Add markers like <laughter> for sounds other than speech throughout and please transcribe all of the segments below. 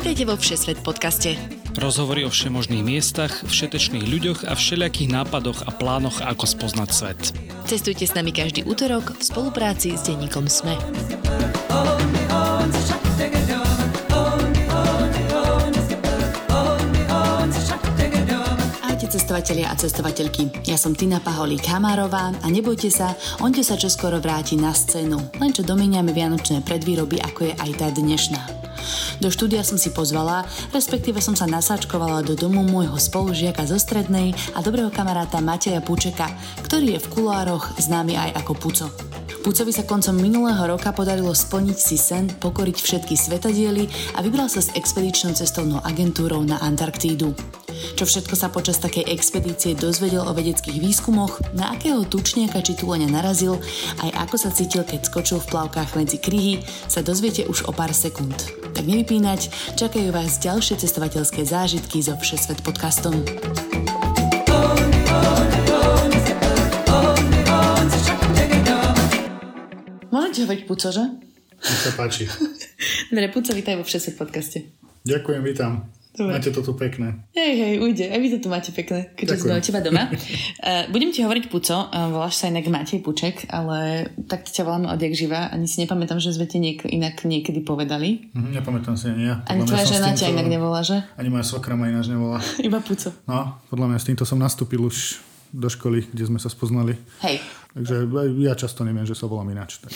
Vítajte vo Všesvet podcaste. Rozhovory o všemožných miestach, všetečných ľuďoch a všelijakých nápadoch a plánoch, ako spoznať svet. Cestujte s nami každý útorok v spolupráci s denníkom SME. cestovatelia a cestovateľky. Ja som Tina Paholík Hamárová a nebojte sa, onte sa čoskoro vráti na scénu, len čo domeniame vianočné predvýroby, ako je aj tá dnešná. Do štúdia som si pozvala, respektíve som sa nasáčkovala do domu môjho spolužiaka zo strednej a dobrého kamaráta Mateja Pučeka, ktorý je v kulároch známy aj ako Puco. Pucovi sa koncom minulého roka podarilo splniť si sen, pokoriť všetky svetadiely a vybral sa s expedičnou cestovnou agentúrou na Antarktídu. Čo všetko sa počas takej expedície dozvedel o vedeckých výskumoch, na akého tučniaka či túleňa narazil, aj ako sa cítil, keď skočil v plavkách medzi kryhy, sa dozviete už o pár sekúnd. Tak nevypínať, čakajú vás ďalšie cestovateľské zážitky so Všesvet podcastom. Môžete hovoriť Puco, že? Nech sa páči. <laughs> Dobre, Puco, vítaj vo Všesvet podcaste. Ďakujem, vítam. Dobre. Máte to tu pekné. Hej, hej, ujde. Aj vy to tu máte pekné, keďže sme teba doma. uh, <laughs> budem ti hovoriť Puco, uh, voláš sa inak Matej Puček, ale tak ťa voláme odjak živa. Ani si nepamätám, že sme ti niek- inak niekedy povedali. Mm, nepamätám si ani ja. Ani tvoja žena ťa inak nevolá, že? Ani moja svokra ma ináč nevolá. <laughs> Iba Puco. No, podľa mňa s týmto som nastúpil už do školy, kde sme sa spoznali. Hej. Takže ja často neviem, že sa volám ináč. Tak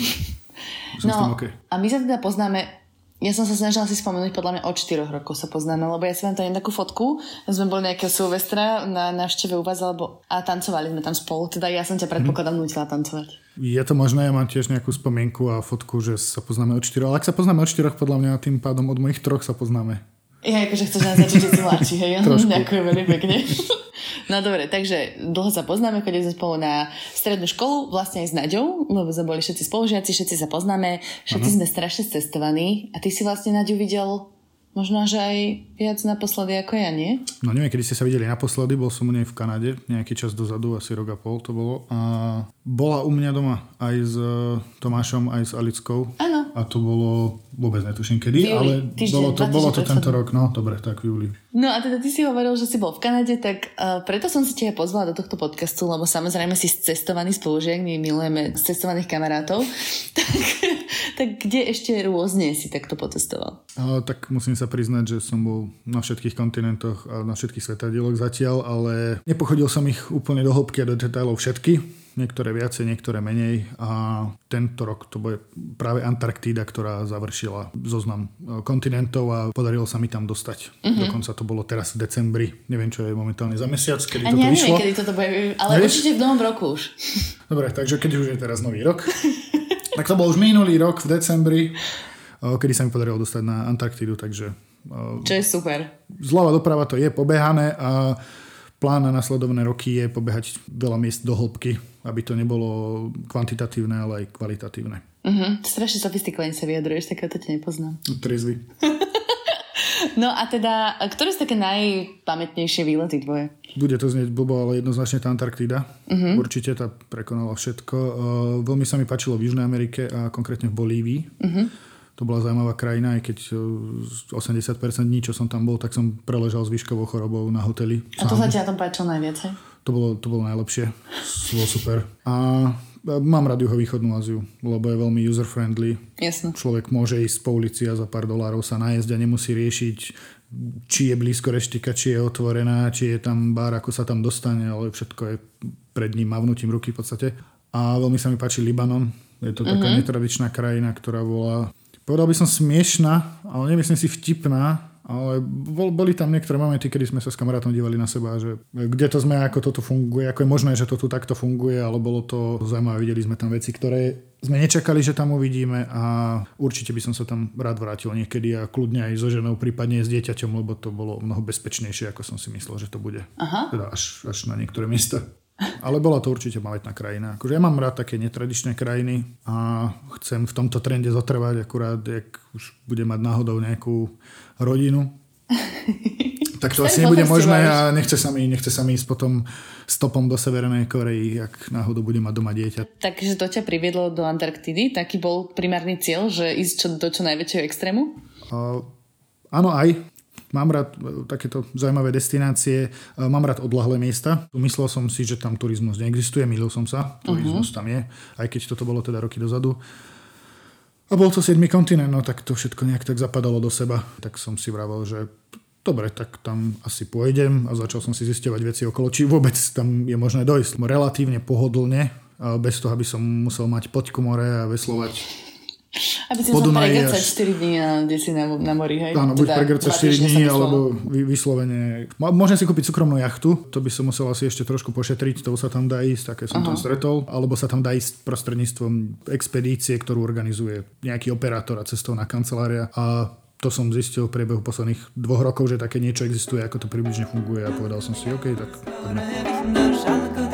no, okay. a my sa teda poznáme ja som sa snažila si spomenúť, podľa mňa od 4 rokov sa poznáme, lebo ja si vám tam takú fotku, sme boli nejakého Silvestra na návšteve u vás, alebo a tancovali sme tam spolu, teda ja som ťa predpokladám mm. nutila tancovať. Je to možné, ja mám tiež nejakú spomienku a fotku, že sa poznáme od 4, ale ak sa poznáme od 4, podľa mňa tým pádom od mojich troch sa poznáme. Ja akože chceš nás začať, že si mladší, hej? Ďakujem veľmi pekne. <laughs> No dobre, takže dlho sa poznáme, chodili sme spolu na strednú školu, vlastne aj s Naďou, lebo sme boli všetci spolužiaci, všetci sa poznáme, všetci uh-huh. sme strašne cestovaní a ty si vlastne Naďu videl Možno, že aj viac naposledy ako ja, nie? No neviem, kedy ste sa videli naposledy, bol som u nej v Kanade, nejaký čas dozadu, asi rok a pol to bolo. A bola u mňa doma aj s e, Tomášom, aj s Alickou. Áno. A to bolo, vôbec netuším kedy, ale týždeň, bolo to, bolo to tento rok, no dobre, tak v júli. No a teda ty si hovoril, že si bol v Kanade, tak uh, preto som si ťa pozvala do tohto podcastu, lebo samozrejme si cestovaný spolužiak, my milujeme cestovaných kamarátov. <laughs> tak, tak kde ešte rôzne si takto potestoval? Uh, tak musím sa priznať, že som bol na všetkých kontinentoch a na všetkých svetadieloch zatiaľ, ale nepochodil som ich úplne do hĺbky a do detailov všetky niektoré viacej, niektoré menej a tento rok to bude práve Antarktída, ktorá završila zoznam e, kontinentov a podarilo sa mi tam dostať. Uh-huh. Dokonca to bolo teraz v decembri, neviem čo je momentálne za mesiac, kedy toto ja vyšlo. kedy toto bude, ale Nevieš? určite v novom roku už. <laughs> Dobre, takže keď už je teraz nový rok, <laughs> tak to bol už minulý rok v decembri, e, kedy sa mi podarilo dostať na Antarktídu, takže... E, čo je super. Zľava doprava to je pobehané a plán na nasledovné roky je pobehať veľa miest do hĺbky, aby to nebolo kvantitatívne, ale aj kvalitatívne. Uh-huh. Strašne sofistikovane sa vyjadruješ, tak to ťa nepoznám. Trizvy. <laughs> no a teda, ktoré sú také najpamätnejšie výlety tvoje? Bude to znieť blbo, ale jednoznačne tá Antarktída. Uh-huh. Určite tá prekonala všetko. Uh, veľmi sa mi páčilo v Južnej Amerike a konkrétne v Bolívii. Uh-huh to bola zaujímavá krajina, aj keď 80% e, dní, čo som tam bol, tak som preležal s výškovou chorobou na hoteli. A to sa ti na tom páčilo najviac, hej? To bolo, to bolo najlepšie. Bolo super. A mám rád juhovýchodnú Áziu, lebo je veľmi user-friendly. Jasne. Človek môže ísť po ulici a za pár dolárov sa najesť a nemusí riešiť, či je blízko reštika, či je otvorená, či je tam bar, ako sa tam dostane, ale všetko je pred ním mavnutím ruky v podstate. A veľmi sa mi páči Libanon. Je to taká mm-hmm. netradičná krajina, ktorá bola povedal by som smiešná, ale nemyslím si vtipná, ale bol, boli tam niektoré momenty, kedy sme sa s kamarátom dívali na seba, že kde to sme, ako toto funguje, ako je možné, že to tu takto funguje, ale bolo to zaujímavé, videli sme tam veci, ktoré sme nečakali, že tam uvidíme a určite by som sa tam rád vrátil niekedy a kľudne aj so ženou, prípadne s dieťaťom, lebo to bolo mnoho bezpečnejšie, ako som si myslel, že to bude. Aha. Teda až, až na niektoré miesta. Ale bola to určite maletná krajina. Akože ja mám rád také netradičné krajiny a chcem v tomto trende zotrvať, akurát, jak už budem mať náhodou nejakú rodinu. <laughs> tak to asi nebude možné a nechce sa, mi, nechce sa mi ísť potom stopom do Severnej Korei, ak náhodou budem mať doma dieťa. Takže to ťa priviedlo do Antarktidy? Taký bol primárny cieľ, že ísť čo, do čo najväčšieho extrému? Uh, áno aj, Mám rád e, takéto zaujímavé destinácie, e, mám rád odlahlé miesta. Myslel som si, že tam turizmus neexistuje, milil som sa. Turizmus uh-huh. tam je, aj keď toto bolo teda roky dozadu. A bol to 7. kontinent, no tak to všetko nejak tak zapadalo do seba. Tak som si vravel, že dobre, tak tam asi pôjdem a začal som si zisťovať veci okolo, či vôbec tam je možné dojsť. Relatívne pohodlne, bez toho, aby som musel mať poďku more a veslovať aby si musel pregrcať 4 dní na, si na, na mori, hej? Áno, buď teda, pregrcať 4 dní, alebo vy, vyslovene... Môžem si kúpiť súkromnú jachtu, to by som musel asi ešte trošku pošetriť, to sa tam dá ísť, také som Aha. tam stretol, alebo sa tam dá ísť prostredníctvom expedície, ktorú organizuje nejaký operátor a cestovná kancelária a to som zistil v priebehu posledných dvoch rokov, že také niečo existuje, ako to približne funguje a povedal som si, OK, tak poďme.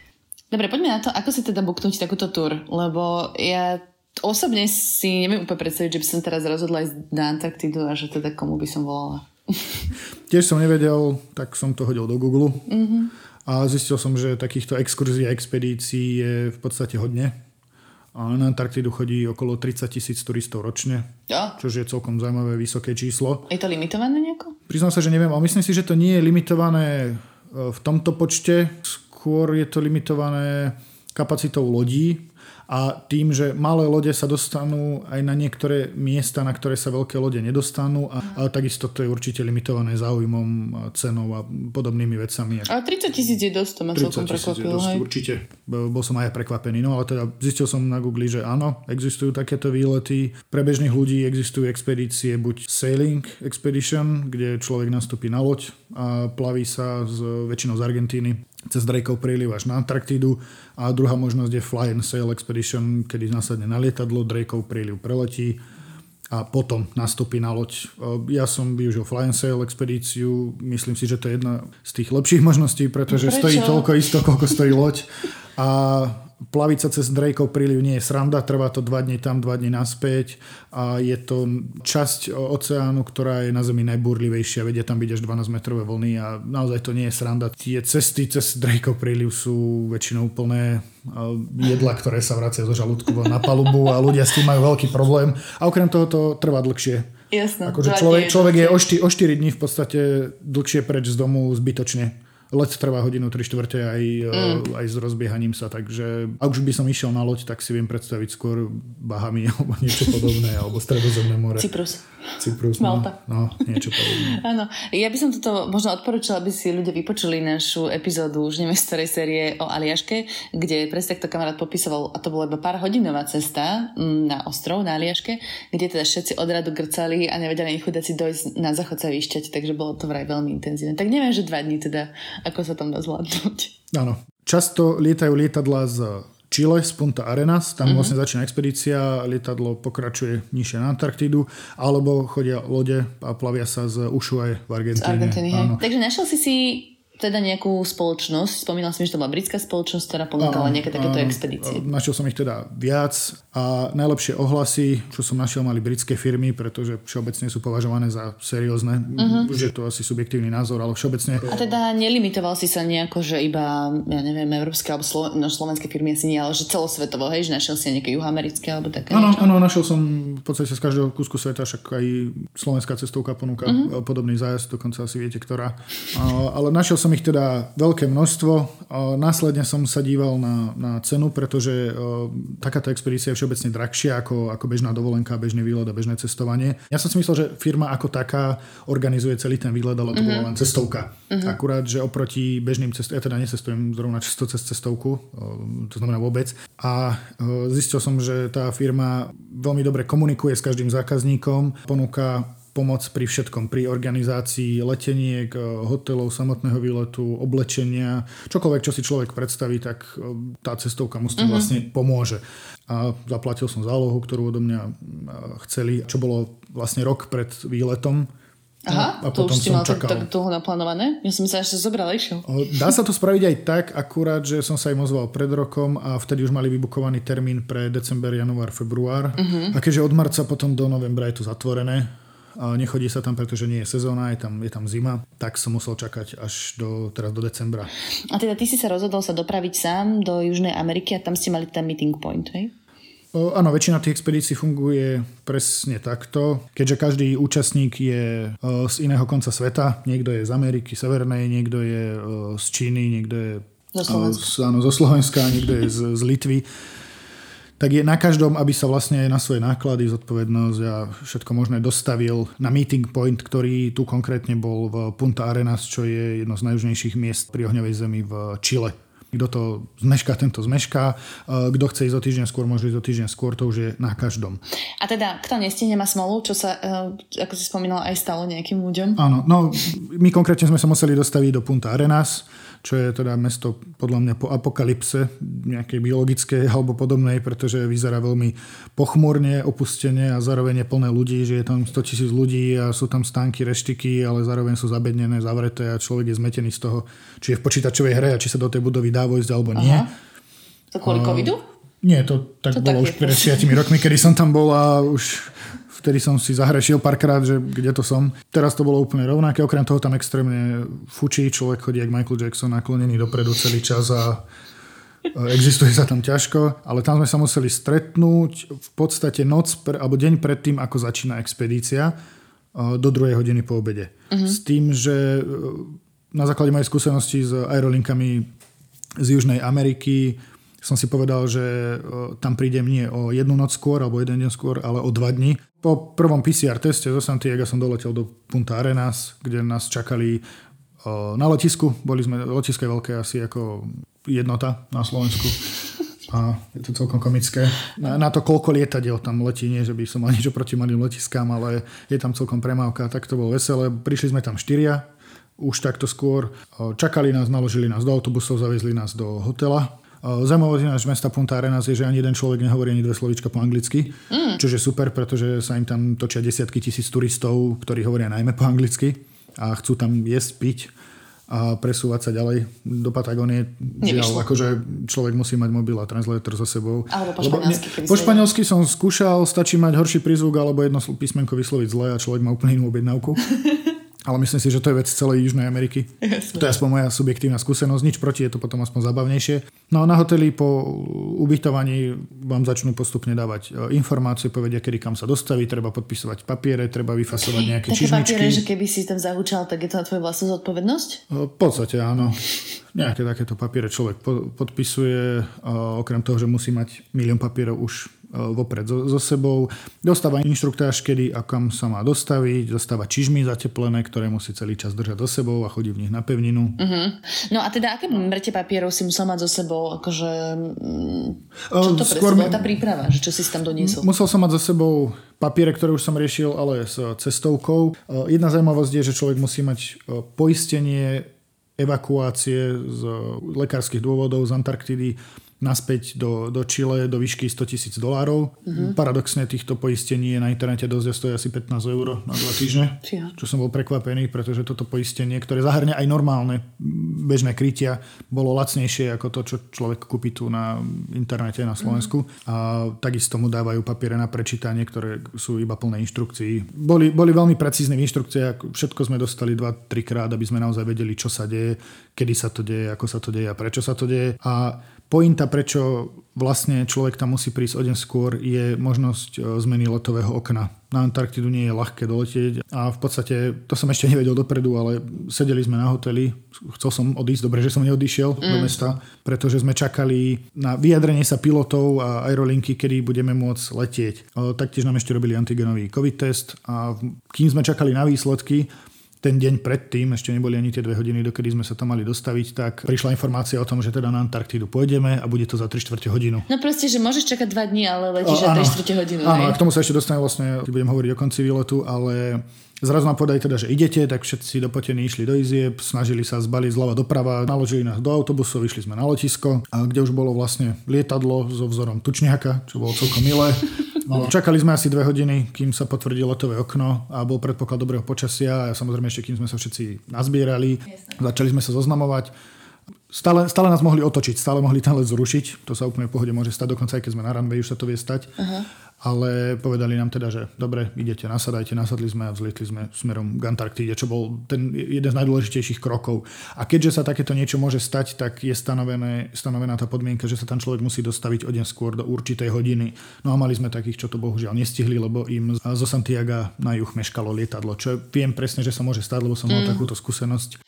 Dobre, poďme na to, ako si teda buknúť takúto tur, lebo ja osobne si neviem úplne predstaviť, že by som teraz rozhodla ísť na Antarktidu a že teda komu by som volala. <laughs> Tiež som nevedel, tak som to hodil do Google mm-hmm. a zistil som, že takýchto exkurzií a expedícií je v podstate hodne. A na Antarktidu chodí okolo 30 tisíc turistov ročne, ja. čo je celkom zaujímavé vysoké číslo. Je to limitované nejako? Priznám sa, že neviem, ale myslím si, že to nie je limitované e, v tomto počte skôr je to limitované kapacitou lodí a tým, že malé lode sa dostanú aj na niektoré miesta, na ktoré sa veľké lode nedostanú, a, ale takisto to je určite limitované záujmom, cenou a podobnými vecami. Ale 30 tisíc je dosť, to ma celkom prekvapilo. Určite, bol som aj prekvapený. No ale teda zistil som na Google, že áno, existujú takéto výlety. Pre bežných ľudí existujú expedície buď sailing expedition, kde človek nastúpi na loď a plaví sa z, väčšinou z Argentíny cez Drakeov príliv až na Antarktídu a druhá možnosť je Fly and Sail Expedition, kedy nasadne na lietadlo, Drakeov príliv preletí a potom nastúpi na loď. Ja som využil Fly and Sail expedíciu, myslím si, že to je jedna z tých lepších možností, pretože Prečo? stojí toľko isto, koľko stojí loď a plaviť sa cez Drakeov príliv nie je sranda, trvá to 2 dní tam, 2 dní naspäť a je to časť oceánu, ktorá je na Zemi najburlivejšia, vedia tam byť až 12 metrové vlny a naozaj to nie je sranda. Tie cesty cez Drakeov príliv sú väčšinou plné jedla, ktoré sa vracia zo žalúdku na palubu a ľudia s tým majú veľký problém a okrem toho to trvá dlhšie. Jasné. Akože človek, človek je o 4, o 4 dní v podstate dlhšie preč z domu zbytočne let trvá hodinu 3 štvrte aj, mm. aj s rozbiehaním sa, takže ak už by som išiel na loď, tak si viem predstaviť skôr Bahamy <laughs> alebo niečo podobné, alebo Stredozemné more. Cyprus. Cyprus, no, Malta. No, niečo podobné. <laughs> Áno, ja by som toto možno odporúčala, aby si ľudia vypočuli našu epizódu už neviem z ktorej série o Aliaške, kde presne takto kamarát popisoval, a to bola iba pár hodinová cesta mm, na ostrov, na Aliaške, kde teda všetci odradu grcali a nevedeli ani chudáci dojsť na záchod sa vyšťať, takže bolo to vraj veľmi intenzívne. Tak neviem, že dva dní teda ako sa tam dá zvládnuť. Áno. Často lietajú lietadla z Chile, z Punta Arenas, tam mm-hmm. vlastne začína expedícia, lietadlo pokračuje nižšie na Antarktídu, alebo chodia lode a plavia sa z Ushuaia v Argentíne. Z Argentíny, Takže našiel si si teda nejakú spoločnosť. Spomínal som, že to bola britská spoločnosť, ktorá ponúkala nejaké takéto expedície. Našiel som ich teda viac a najlepšie ohlasy, čo som našiel, mali britské firmy, pretože všeobecne sú považované za seriózne. Uh-huh. Už je to asi subjektívny názor, ale všeobecne... A teda nelimitoval si sa nejako, že iba, ja neviem, európske alebo Slo- no, slovenské firmy asi nie, ale že celosvetovo, hej, že našiel si nejaké juhoamerické alebo také Áno, áno, našiel som v podstate z každého kúsku sveta, však aj slovenská cestovka ponúka uh-huh. podobný zájazd, dokonca asi viete, ktorá. Ale našiel som ich teda veľké množstvo. Následne som sa díval na, na cenu, pretože takáto expedícia je všeobecne drahšia ako, ako bežná dovolenka, bežný výlet a bežné cestovanie. Ja som si myslel, že firma ako taká organizuje celý ten výlet, ale to bola len cestovka. Mm-hmm. Akurát, že oproti bežným cestovkám, ja teda necestujem zrovna často cez cestovku, to znamená vôbec. A zistil som, že tá firma veľmi dobre komunikuje s každým zákazníkom, ponúka pomoc pri všetkom, pri organizácii leteniek, eh, hotelov, samotného výletu, oblečenia, čokoľvek, čo si človek predstaví, tak eh, tá cestovka mu s tým mm-hmm. vlastne pomôže. A zaplatil som zálohu, ktorú odo mňa eh, chceli, čo bolo vlastne rok pred výletom, Aha, a to potom už si mal čakal. tak, tak dlho naplánované? Ja som myslela, že zobral išiel. Dá sa to spraviť aj tak, akurát, že som sa im ozval pred rokom a vtedy už mali vybukovaný termín pre december, január, február. Uh-huh. A keďže od marca potom do novembra je to zatvorené, a nechodí sa tam, pretože nie je sezóna, je tam, je tam zima, tak som musel čakať až do, teraz do decembra. A teda ty si sa rozhodol sa dopraviť sám do Južnej Ameriky a tam ste mali ten meeting point, hej? O, áno, väčšina tých expedícií funguje presne takto, keďže každý účastník je o, z iného konca sveta. Niekto je z Ameriky Severnej, niekto je o, z Číny, niekto je zo Slovenska, áno, zo Slovenska niekto je z, z Litvy tak je na každom, aby sa vlastne na svoje náklady, zodpovednosť a všetko možné dostavil na meeting point, ktorý tu konkrétne bol v Punta Arenas, čo je jedno z najjužnejších miest pri ohňovej zemi v Čile. Kto to zmešká, tento zmešká. Kto chce ísť o týždeň skôr, môže ísť o týždeň skôr, to už je na každom. A teda, kto nestihne má smolu, čo sa, e, ako si spomínal, aj stalo nejakým ľuďom? Áno, no my konkrétne sme sa museli dostaviť do Punta Arenas, čo je teda mesto podľa mňa po apokalypse, nejakej biologickej <laughs> alebo podobnej, pretože vyzerá veľmi pochmúrne, opustenie a zároveň je plné ľudí, že je tam 100 tisíc ľudí a sú tam stánky, reštiky, ale zároveň sú zabednené, zavreté a človek je zmetený z toho, či je v počítačovej hre a či sa do tej budovy dá vojsť alebo nie. Aha. To kvôli covidu? Nie, to tak to bolo tak už pred 10 rokmi, kedy som tam bol a už vtedy som si zahrešil párkrát, že kde to som. Teraz to bolo úplne rovnaké, okrem toho tam extrémne fučí, človek chodí jak Michael Jackson naklonený dopredu celý čas a existuje sa tam ťažko, ale tam sme sa museli stretnúť v podstate noc pre, alebo deň pred tým, ako začína expedícia do druhej hodiny po obede. Uh-huh. S tým, že na základe mojej skúsenosti s aerolinkami z Južnej Ameriky som si povedal, že tam prídem nie o jednu noc skôr alebo jeden deň skôr, ale o dva dni. Po prvom PCR teste zo Santiago som doletel do Punta Arenas, kde nás čakali na letisku. Boli sme, letisko je veľké asi ako jednota na Slovensku. A je to celkom komické. Na, na to, koľko lietadiel tam letí, nie že by som mal <laughs> niečo proti malým letiskám, ale je tam celkom premávka, tak to bolo veselé. Prišli sme tam štyria, už takto skôr. Čakali nás, naložili nás do autobusov, zaviezli nás do hotela Zaujímavosť náš mesta Punta Arenas je, že ani jeden človek nehovorí ani dve slovička po anglicky, mm. čo je super, pretože sa im tam točia desiatky tisíc turistov, ktorí hovoria najmä po anglicky a chcú tam jesť, piť a presúvať sa ďalej do Patagónie. Žiaľ, akože človek musí mať mobil a translator so sebou. Alebo po španielsky. Po španielsky som skúšal, stačí mať horší prízvuk alebo jedno písmenko vysloviť zle a človek má úplne inú objednávku. <laughs> Ale myslím si, že to je vec celej Južnej Ameriky. Jasne. To je aspoň moja subjektívna skúsenosť. Nič proti, je to potom aspoň zabavnejšie. No a na hoteli po ubytovaní vám začnú postupne dávať e, informácie, povedia, kedy kam sa dostaví, treba podpisovať papiere, treba vyfasovať nejaké Také čižmičky. papiere, že keby si tam zahúčal, tak je to na tvoju vlastnú zodpovednosť? E, v podstate áno. Nejaké takéto papiere človek podpisuje. Okrem toho, že musí mať milión papierov už E, vopred so, so sebou. Dostáva inštruktáž, kedy a kam sa má dostaviť, dostáva čižmy zateplené, ktoré musí celý čas držať so sebou a chodí v nich na pevninu. Uh-huh. No a teda aké mŕte papierov si musel mať so sebou? Akože, mm, čo to Skôr bola tá príprava? Že čo si tam doniesol? Musel som mať so sebou papiere, ktoré už som riešil, ale s cestovkou. E, jedna zaujímavosť je, že človek musí mať poistenie evakuácie z lekárskych dôvodov z Antarktidy naspäť do, do Chile do výšky 100 tisíc dolárov. Uh-huh. Paradoxne týchto poistení je na internete dosť stojí asi 15 eur na dva týždne, čo som bol prekvapený, pretože toto poistenie, ktoré zahrňa aj normálne bežné krytia, bolo lacnejšie ako to, čo človek kúpi tu na internete na Slovensku. Uh-huh. A takisto mu dávajú papiere na prečítanie, ktoré sú iba plné inštrukcií. Boli, boli veľmi precízne v inštrukciách, všetko sme dostali 2-3 krát, aby sme naozaj vedeli, čo sa deje, kedy sa to deje, ako sa to deje a prečo sa to deje. A Pointa, prečo vlastne človek tam musí prísť o deň skôr, je možnosť e, zmeny letového okna. Na Antarktidu nie je ľahké doletieť a v podstate, to som ešte nevedel dopredu, ale sedeli sme na hoteli, chcel som odísť, dobre, že som neodišiel mm. do mesta, pretože sme čakali na vyjadrenie sa pilotov a aerolinky, kedy budeme môcť letieť. E, taktiež nám ešte robili antigenový COVID test a kým sme čakali na výsledky, ten deň predtým, ešte neboli ani tie dve hodiny, dokedy sme sa tam mali dostaviť, tak prišla informácia o tom, že teda na Antarktídu pôjdeme a bude to za 3 čtvrte hodinu. No proste, že môžeš čakať 2 dní, ale letíš za 3 čtvrte hodinu. Áno, a k tomu sa ešte dostane vlastne, keď budem hovoriť o konci výletu, ale Zrazu nám povedali teda, že idete, tak všetci dopotení išli do izieb, snažili sa zbaliť zľava doprava, naložili nás do autobusov, išli sme na letisko, kde už bolo vlastne lietadlo so vzorom tučniaka, čo bolo celkom milé. No, čakali sme asi dve hodiny, kým sa potvrdilo letové okno a bol predpoklad dobrého počasia a samozrejme ešte kým sme sa všetci nazbierali. Jasne. Začali sme sa zoznamovať. Stále, stále nás mohli otočiť, stále mohli ten let zrušiť. To sa úplne v pohode môže stať, dokonca aj keď sme na runway, už sa to vie stať. Uh-huh ale povedali nám teda, že dobre, idete, nasadajte, nasadli sme a vzlietli sme smerom k Antarktíde, čo bol ten jeden z najdôležitejších krokov. A keďže sa takéto niečo môže stať, tak je stanovené, stanovená tá podmienka, že sa tam človek musí dostaviť o deň skôr do určitej hodiny. No a mali sme takých, čo to bohužiaľ nestihli, lebo im zo Santiago na juh meškalo lietadlo, čo viem presne, že sa môže stať, lebo som mal mm. takúto skúsenosť.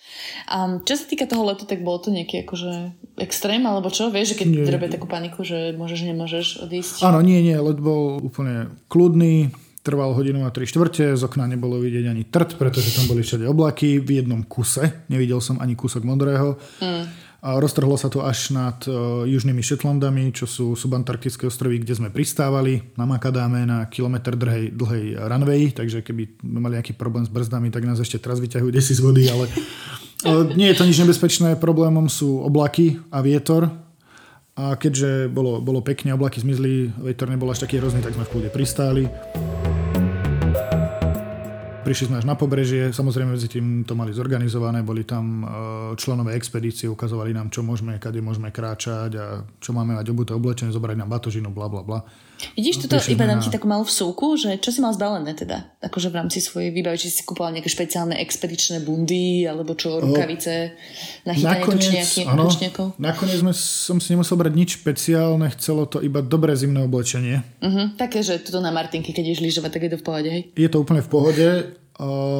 A čo sa týka toho letu, tak bolo to nejaký akože extrém, alebo čo? Vieš, že keď robia takú paniku, že môžeš, nemôžeš odísť? Áno, nie, nie, let bol úplne kľudný, trval hodinu a tri štvrte, z okna nebolo vidieť ani trt, pretože tam boli všade oblaky v jednom kuse, nevidel som ani kúsok modrého. Mm. A roztrhlo sa to až nad uh, južnými Shetlandami, čo sú subantarktické ostrovy, kde sme pristávali na Makadáme na kilometr dlhej, dlhej runway, takže keby mali nejaký problém s brzdami, tak nás ešte teraz vyťahujú desi z vody, ale uh, nie je to nič nebezpečné. Problémom sú oblaky a vietor, a keďže bolo, bolo pekne, oblaky zmizli, vietor nebol až taký hrozný, tak sme v kľude pristáli. Prišli sme až na pobrežie, samozrejme medzi tým to mali zorganizované, boli tam e, členové expedície, ukazovali nám, čo môžeme, kade môžeme kráčať a čo máme mať obuté oblečenie, zobrať nám batožinu, bla bla bla. Vidíš, tuto iba dám na... ti takú malú vsúku, že čo si mal zbalené teda? Akože v rámci svojej výbavy, či si kupoval nejaké špeciálne expedičné bundy, alebo čo, rukavice, nachytanie tučniaky, tučniakov? Nakoniec sme, som si nemusel brať nič špeciálne, chcelo to iba dobré zimné oblečenie. Uh-huh, také, že tuto na Martinky, keď ideš lyžovať, tak je to v pohode, hej? Je to úplne v pohode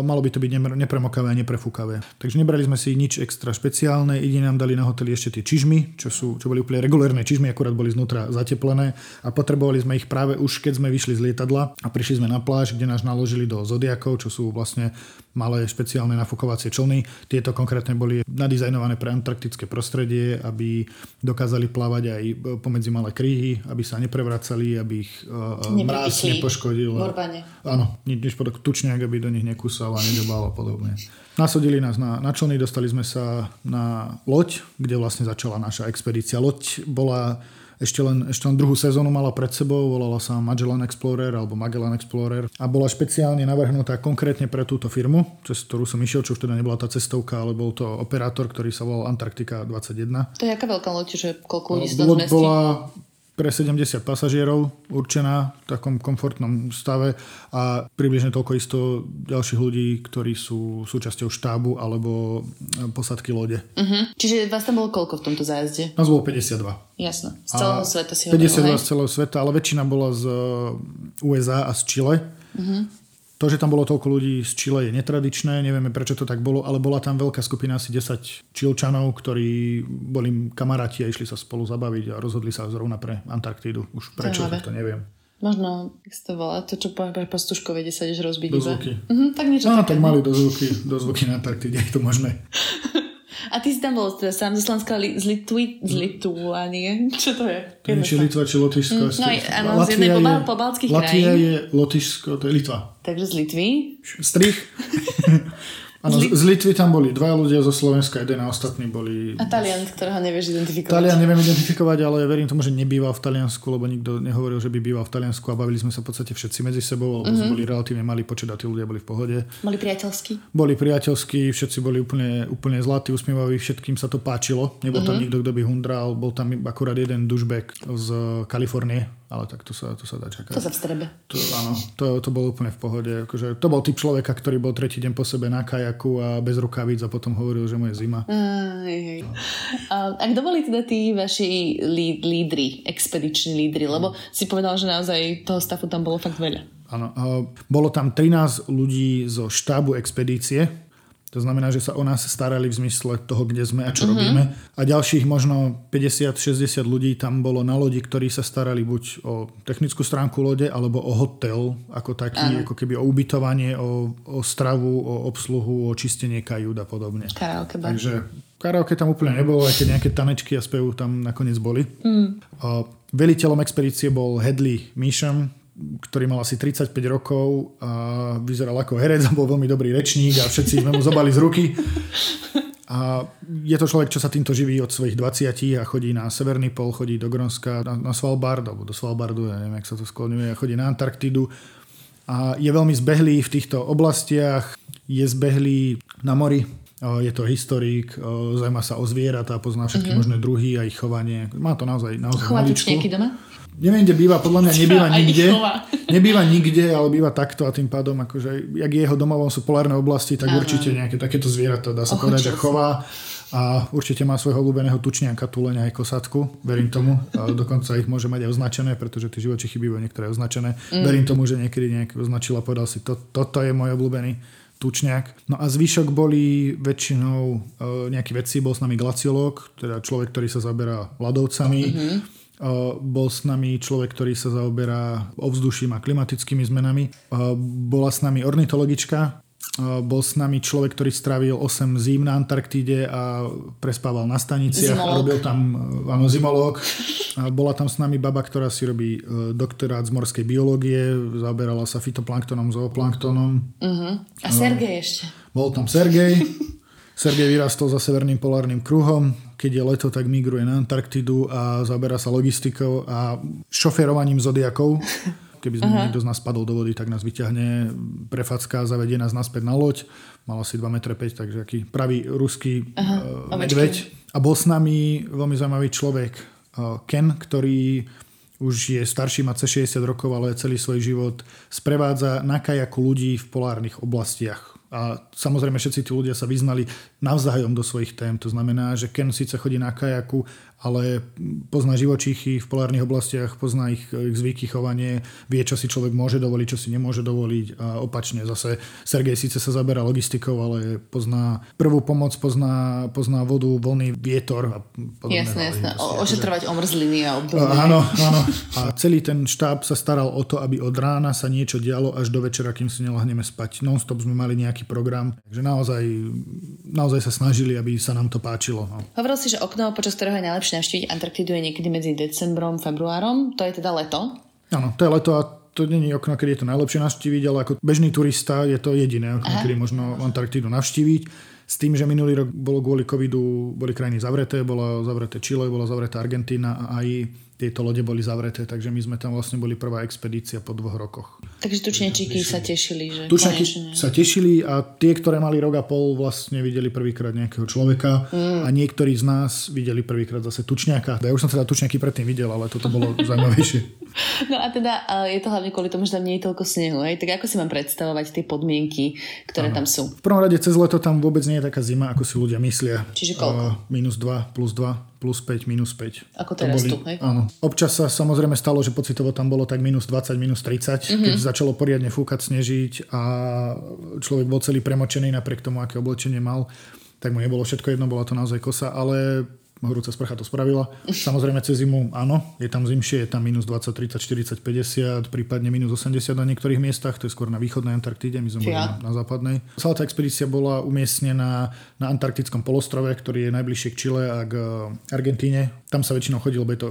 malo by to byť nepremokavé a neprefúkavé. Takže nebrali sme si nič extra špeciálne, ide nám dali na hoteli ešte tie čižmy, čo, sú, čo boli úplne regulérne čižmy, akurát boli znútra zateplené a potrebovali sme ich práve už keď sme vyšli z lietadla a prišli sme na pláž, kde nás naložili do zodiakov, čo sú vlastne malé špeciálne nafúkovacie člny. Tieto konkrétne boli nadizajnované pre antarktické prostredie, aby dokázali plávať aj pomedzi malé kríhy, aby sa neprevracali, aby ich uh, mráz nepoškodil. Áno, nič podobné, tučňák, aby do nich nekusal a nedobal a podobne. Nasodili nás na, na člny, dostali sme sa na loď, kde vlastne začala naša expedícia. Loď bola ešte len, ešte len druhú sezónu mala pred sebou, volala sa Magellan Explorer alebo Magellan Explorer a bola špeciálne navrhnutá konkrétne pre túto firmu, cez ktorú som išiel, čo už teda nebola tá cestovka, ale bol to operátor, ktorý sa volal Antarktika 21. To je aká veľká loď, že koľko ľudí sa tam bola pre 70 pasažierov určená v takom komfortnom stave a približne toľko isto ďalších ľudí, ktorí sú súčasťou štábu alebo posadky lode. Uh-huh. Čiže vás tam bolo koľko v tomto zájazde? Nás bolo 52. Jasno, z celého a sveta si 52 z celého sveta, ale väčšina bola z USA a z Chile. Uh-huh. To, že tam bolo toľko ľudí z Chile je netradičné, nevieme prečo to tak bolo, ale bola tam veľká skupina asi 10 Čilčanov, ktorí boli kamaráti a išli sa spolu zabaviť a rozhodli sa zrovna pre Antarktídu. Už prečo, tak to neviem. Možno, jak sa to volá, to čo pre pastuškovi, kde sa ideš rozbiť do zvuky. Uh-huh, tak niečo no, také. tak mali do zvuky, do zvuky na Antarktíde, je to možné. <laughs> A ty si tam bol teda sám zo Slovenska li, z, Litvi, z Lituánie. <laughs> Čo to je? To je či Litva, či Lotyšsko. Mm, no, áno, z jednej po, balckých Latvia krajín. je Lotyšsko, to je Litva. Takže z Litvy. Strich. <laughs> Áno, z, z Litvy tam boli dva ľudia zo Slovenska, jeden a ostatní boli... A Talian, ktorého nevieš identifikovať. Talian neviem identifikovať, ale verím tomu, že nebýval v Taliansku, lebo nikto nehovoril, že by býval v Taliansku a bavili sme sa v podstate všetci medzi sebou, lebo mm-hmm. boli relatívne malý počet a tí ľudia boli v pohode. Boli priateľskí? Boli priateľskí, všetci boli úplne, úplne zlatí, usmievaví, všetkým sa to páčilo. Nebol mm-hmm. tam mhm. nikto, kto by hundral, bol tam akurát jeden dušbek z Kalifornie, ale tak to sa, to sa dá čakať. To sa vstrebe. To, áno, to, to bolo úplne v pohode. Akože, to bol typ človeka, ktorý bol tretí deň po sebe na kajaku a bez rukavíc a potom hovoril, že mu je zima. Uh, hej, hej. A, a kto boli teda tí vaši lí, lídry, expediční lídry? Lebo si povedal, že naozaj toho stafu tam bolo fakt veľa. Áno, bolo tam 13 ľudí zo štábu expedície, to znamená, že sa o nás starali v zmysle toho, kde sme a čo uh-huh. robíme. A ďalších možno 50-60 ľudí tam bolo na lodi, ktorí sa starali buď o technickú stránku lode, alebo o hotel, ako taký, uh-huh. ako keby o ubytovanie, o, o stravu, o obsluhu, o čistenie kajúd a podobne. Karaoke bar. Takže karaoke tam úplne nebolo, aj keď nejaké tanečky a spevu tam nakoniec boli. Mm. veliteľom expedície bol Hedley Misham, ktorý mal asi 35 rokov a vyzeral ako herec a bol veľmi dobrý rečník a všetci sme mu zobali z ruky. A je to človek, čo sa týmto živí od svojich 20 a chodí na Severný pol, chodí do Gronska, na, na Svalbard, alebo do Svalbardu, ja neviem, jak sa to skloňuje, chodí na Antarktidu. A je veľmi zbehlý v týchto oblastiach, je zbehlý na mori, je to historik, zaujíma sa o zvieratá, pozná všetky mm-hmm. možné druhy a ich chovanie. Má to naozaj, naozaj Chová doma? Neviem, kde býva, podľa mňa nebýva nikde. Nebýva nikde, ale býva takto a tým pádom, akože, jak jeho domovom sú polárne oblasti, tak Aha. určite nejaké takéto zvieratá, dá sa povedať, že chová. A určite má svojho obľúbeného tučniaka, tuleňa aj kosatku, verím tomu. A dokonca ich môže mať aj označené, pretože tie živočichy bývajú niektoré označené. Mm. Verím tomu, že niekedy nejaký označil a povedal si, to, toto je môj obľúbený tučňák. No a zvyšok boli väčšinou e, nejakí vedci, bol s nami glaciológ, teda človek, ktorý sa zaberá ľadovcami. Mm-hmm. E, bol s nami človek, ktorý sa zaoberá ovzduším a klimatickými zmenami. E, bola s nami ornitologička, bol s nami človek, ktorý strávil 8 zím na Antarktíde a prespával na staniciach zimológ. a robil tam, áno, zimológ. A bola tam s nami baba, ktorá si robí e, doktorát z morskej biológie, zaoberala sa fitoplanktonom, zooplanktonom. Uh-huh. A Sergej ešte. Bol tam Sergej. <laughs> Sergej vyrastol za Severným polárnym kruhom. Keď je leto, tak migruje na Antarktidu a zaberá sa logistikou a šoferovaním zodiakov. Keby sme niekto z nás spadol do vody, tak nás vyťahne prefacka, zavedie nás naspäť na loď. Mal asi 2,5 m, takže aký pravý ruský uh, medveď. A bol s nami veľmi zaujímavý človek, uh, Ken, ktorý už je starší, má cez 60 rokov, ale celý svoj život sprevádza na kajaku ľudí v polárnych oblastiach. A samozrejme všetci tí ľudia sa vyznali navzájom do svojich tém. To znamená, že Ken síce chodí na kajaku, ale pozná živočíchy v polárnych oblastiach, pozná ich, ich zvyky, chovanie, vie, čo si človek môže dovoliť, čo si nemôže dovoliť a opačne zase Sergej síce sa zaberá logistikou, ale pozná prvú pomoc, pozná, pozná vodu, vlny, vietor a podobné. Jasné, jasné. O, ošetrovať omrzliny a obdobie. Áno, áno. A celý ten štáb sa staral o to, aby od rána sa niečo dialo až do večera, kým si nelahneme spať. Non-stop sme mali nejaký program. Takže naozaj, naozaj sa snažili, aby sa nám to páčilo. No. Hovoril si, že okno, počas ktorého je najlepšie navštíviť Antarktidu je niekedy medzi decembrom, februárom. To je teda leto? Áno, to je leto a to není okno, kedy je to najlepšie navštíviť, ale ako bežný turista je to jediné okno, Aha. kedy možno Antarktidu navštíviť. S tým, že minulý rok bolo kvôli covidu, boli krajiny zavreté, bola zavreté Chile, bola zavretá Argentína a aj tieto lode boli zavreté, takže my sme tam vlastne boli prvá expedícia po dvoch rokoch. Takže tučnečíky sa tešili, že Tučnečíky sa tešili a tie, ktoré mali rok a pol, vlastne videli prvýkrát nejakého človeka mm. a niektorí z nás videli prvýkrát zase tučňaka. Ja už som teda tučňaky predtým videl, ale toto bolo <laughs> zaujímavejšie. No a teda je to hlavne kvôli tomu, že tam nie je toľko snehu. Hej? Tak ako si mám predstavovať tie podmienky, ktoré ano. tam sú? V prvom rade cez leto tam vôbec nie je taká zima, ako si ľudia myslia. Čiže koľko? Uh, minus 2, plus 2 plus 5, minus 5. Ako teraz boli, tu, hej? Áno. Občas sa samozrejme stalo, že pocitovo tam bolo tak minus 20, minus 30, mm-hmm. keď začalo poriadne fúkať, snežiť a človek bol celý premočený napriek tomu, aké oblečenie mal tak mu nebolo všetko jedno, bola to naozaj kosa, ale horúca sprcha to spravila. Samozrejme cez zimu áno, je tam zimšie, je tam minus 20, 30, 40, 50, prípadne minus 80 na niektorých miestach, to je skôr na východnej Antarktíde, my sme boli na, na západnej. Celá tá expedícia bola umiestnená na antarktickom polostrove, ktorý je najbližšie k Čile a k Argentíne. Tam sa väčšinou chodilo, lebo je to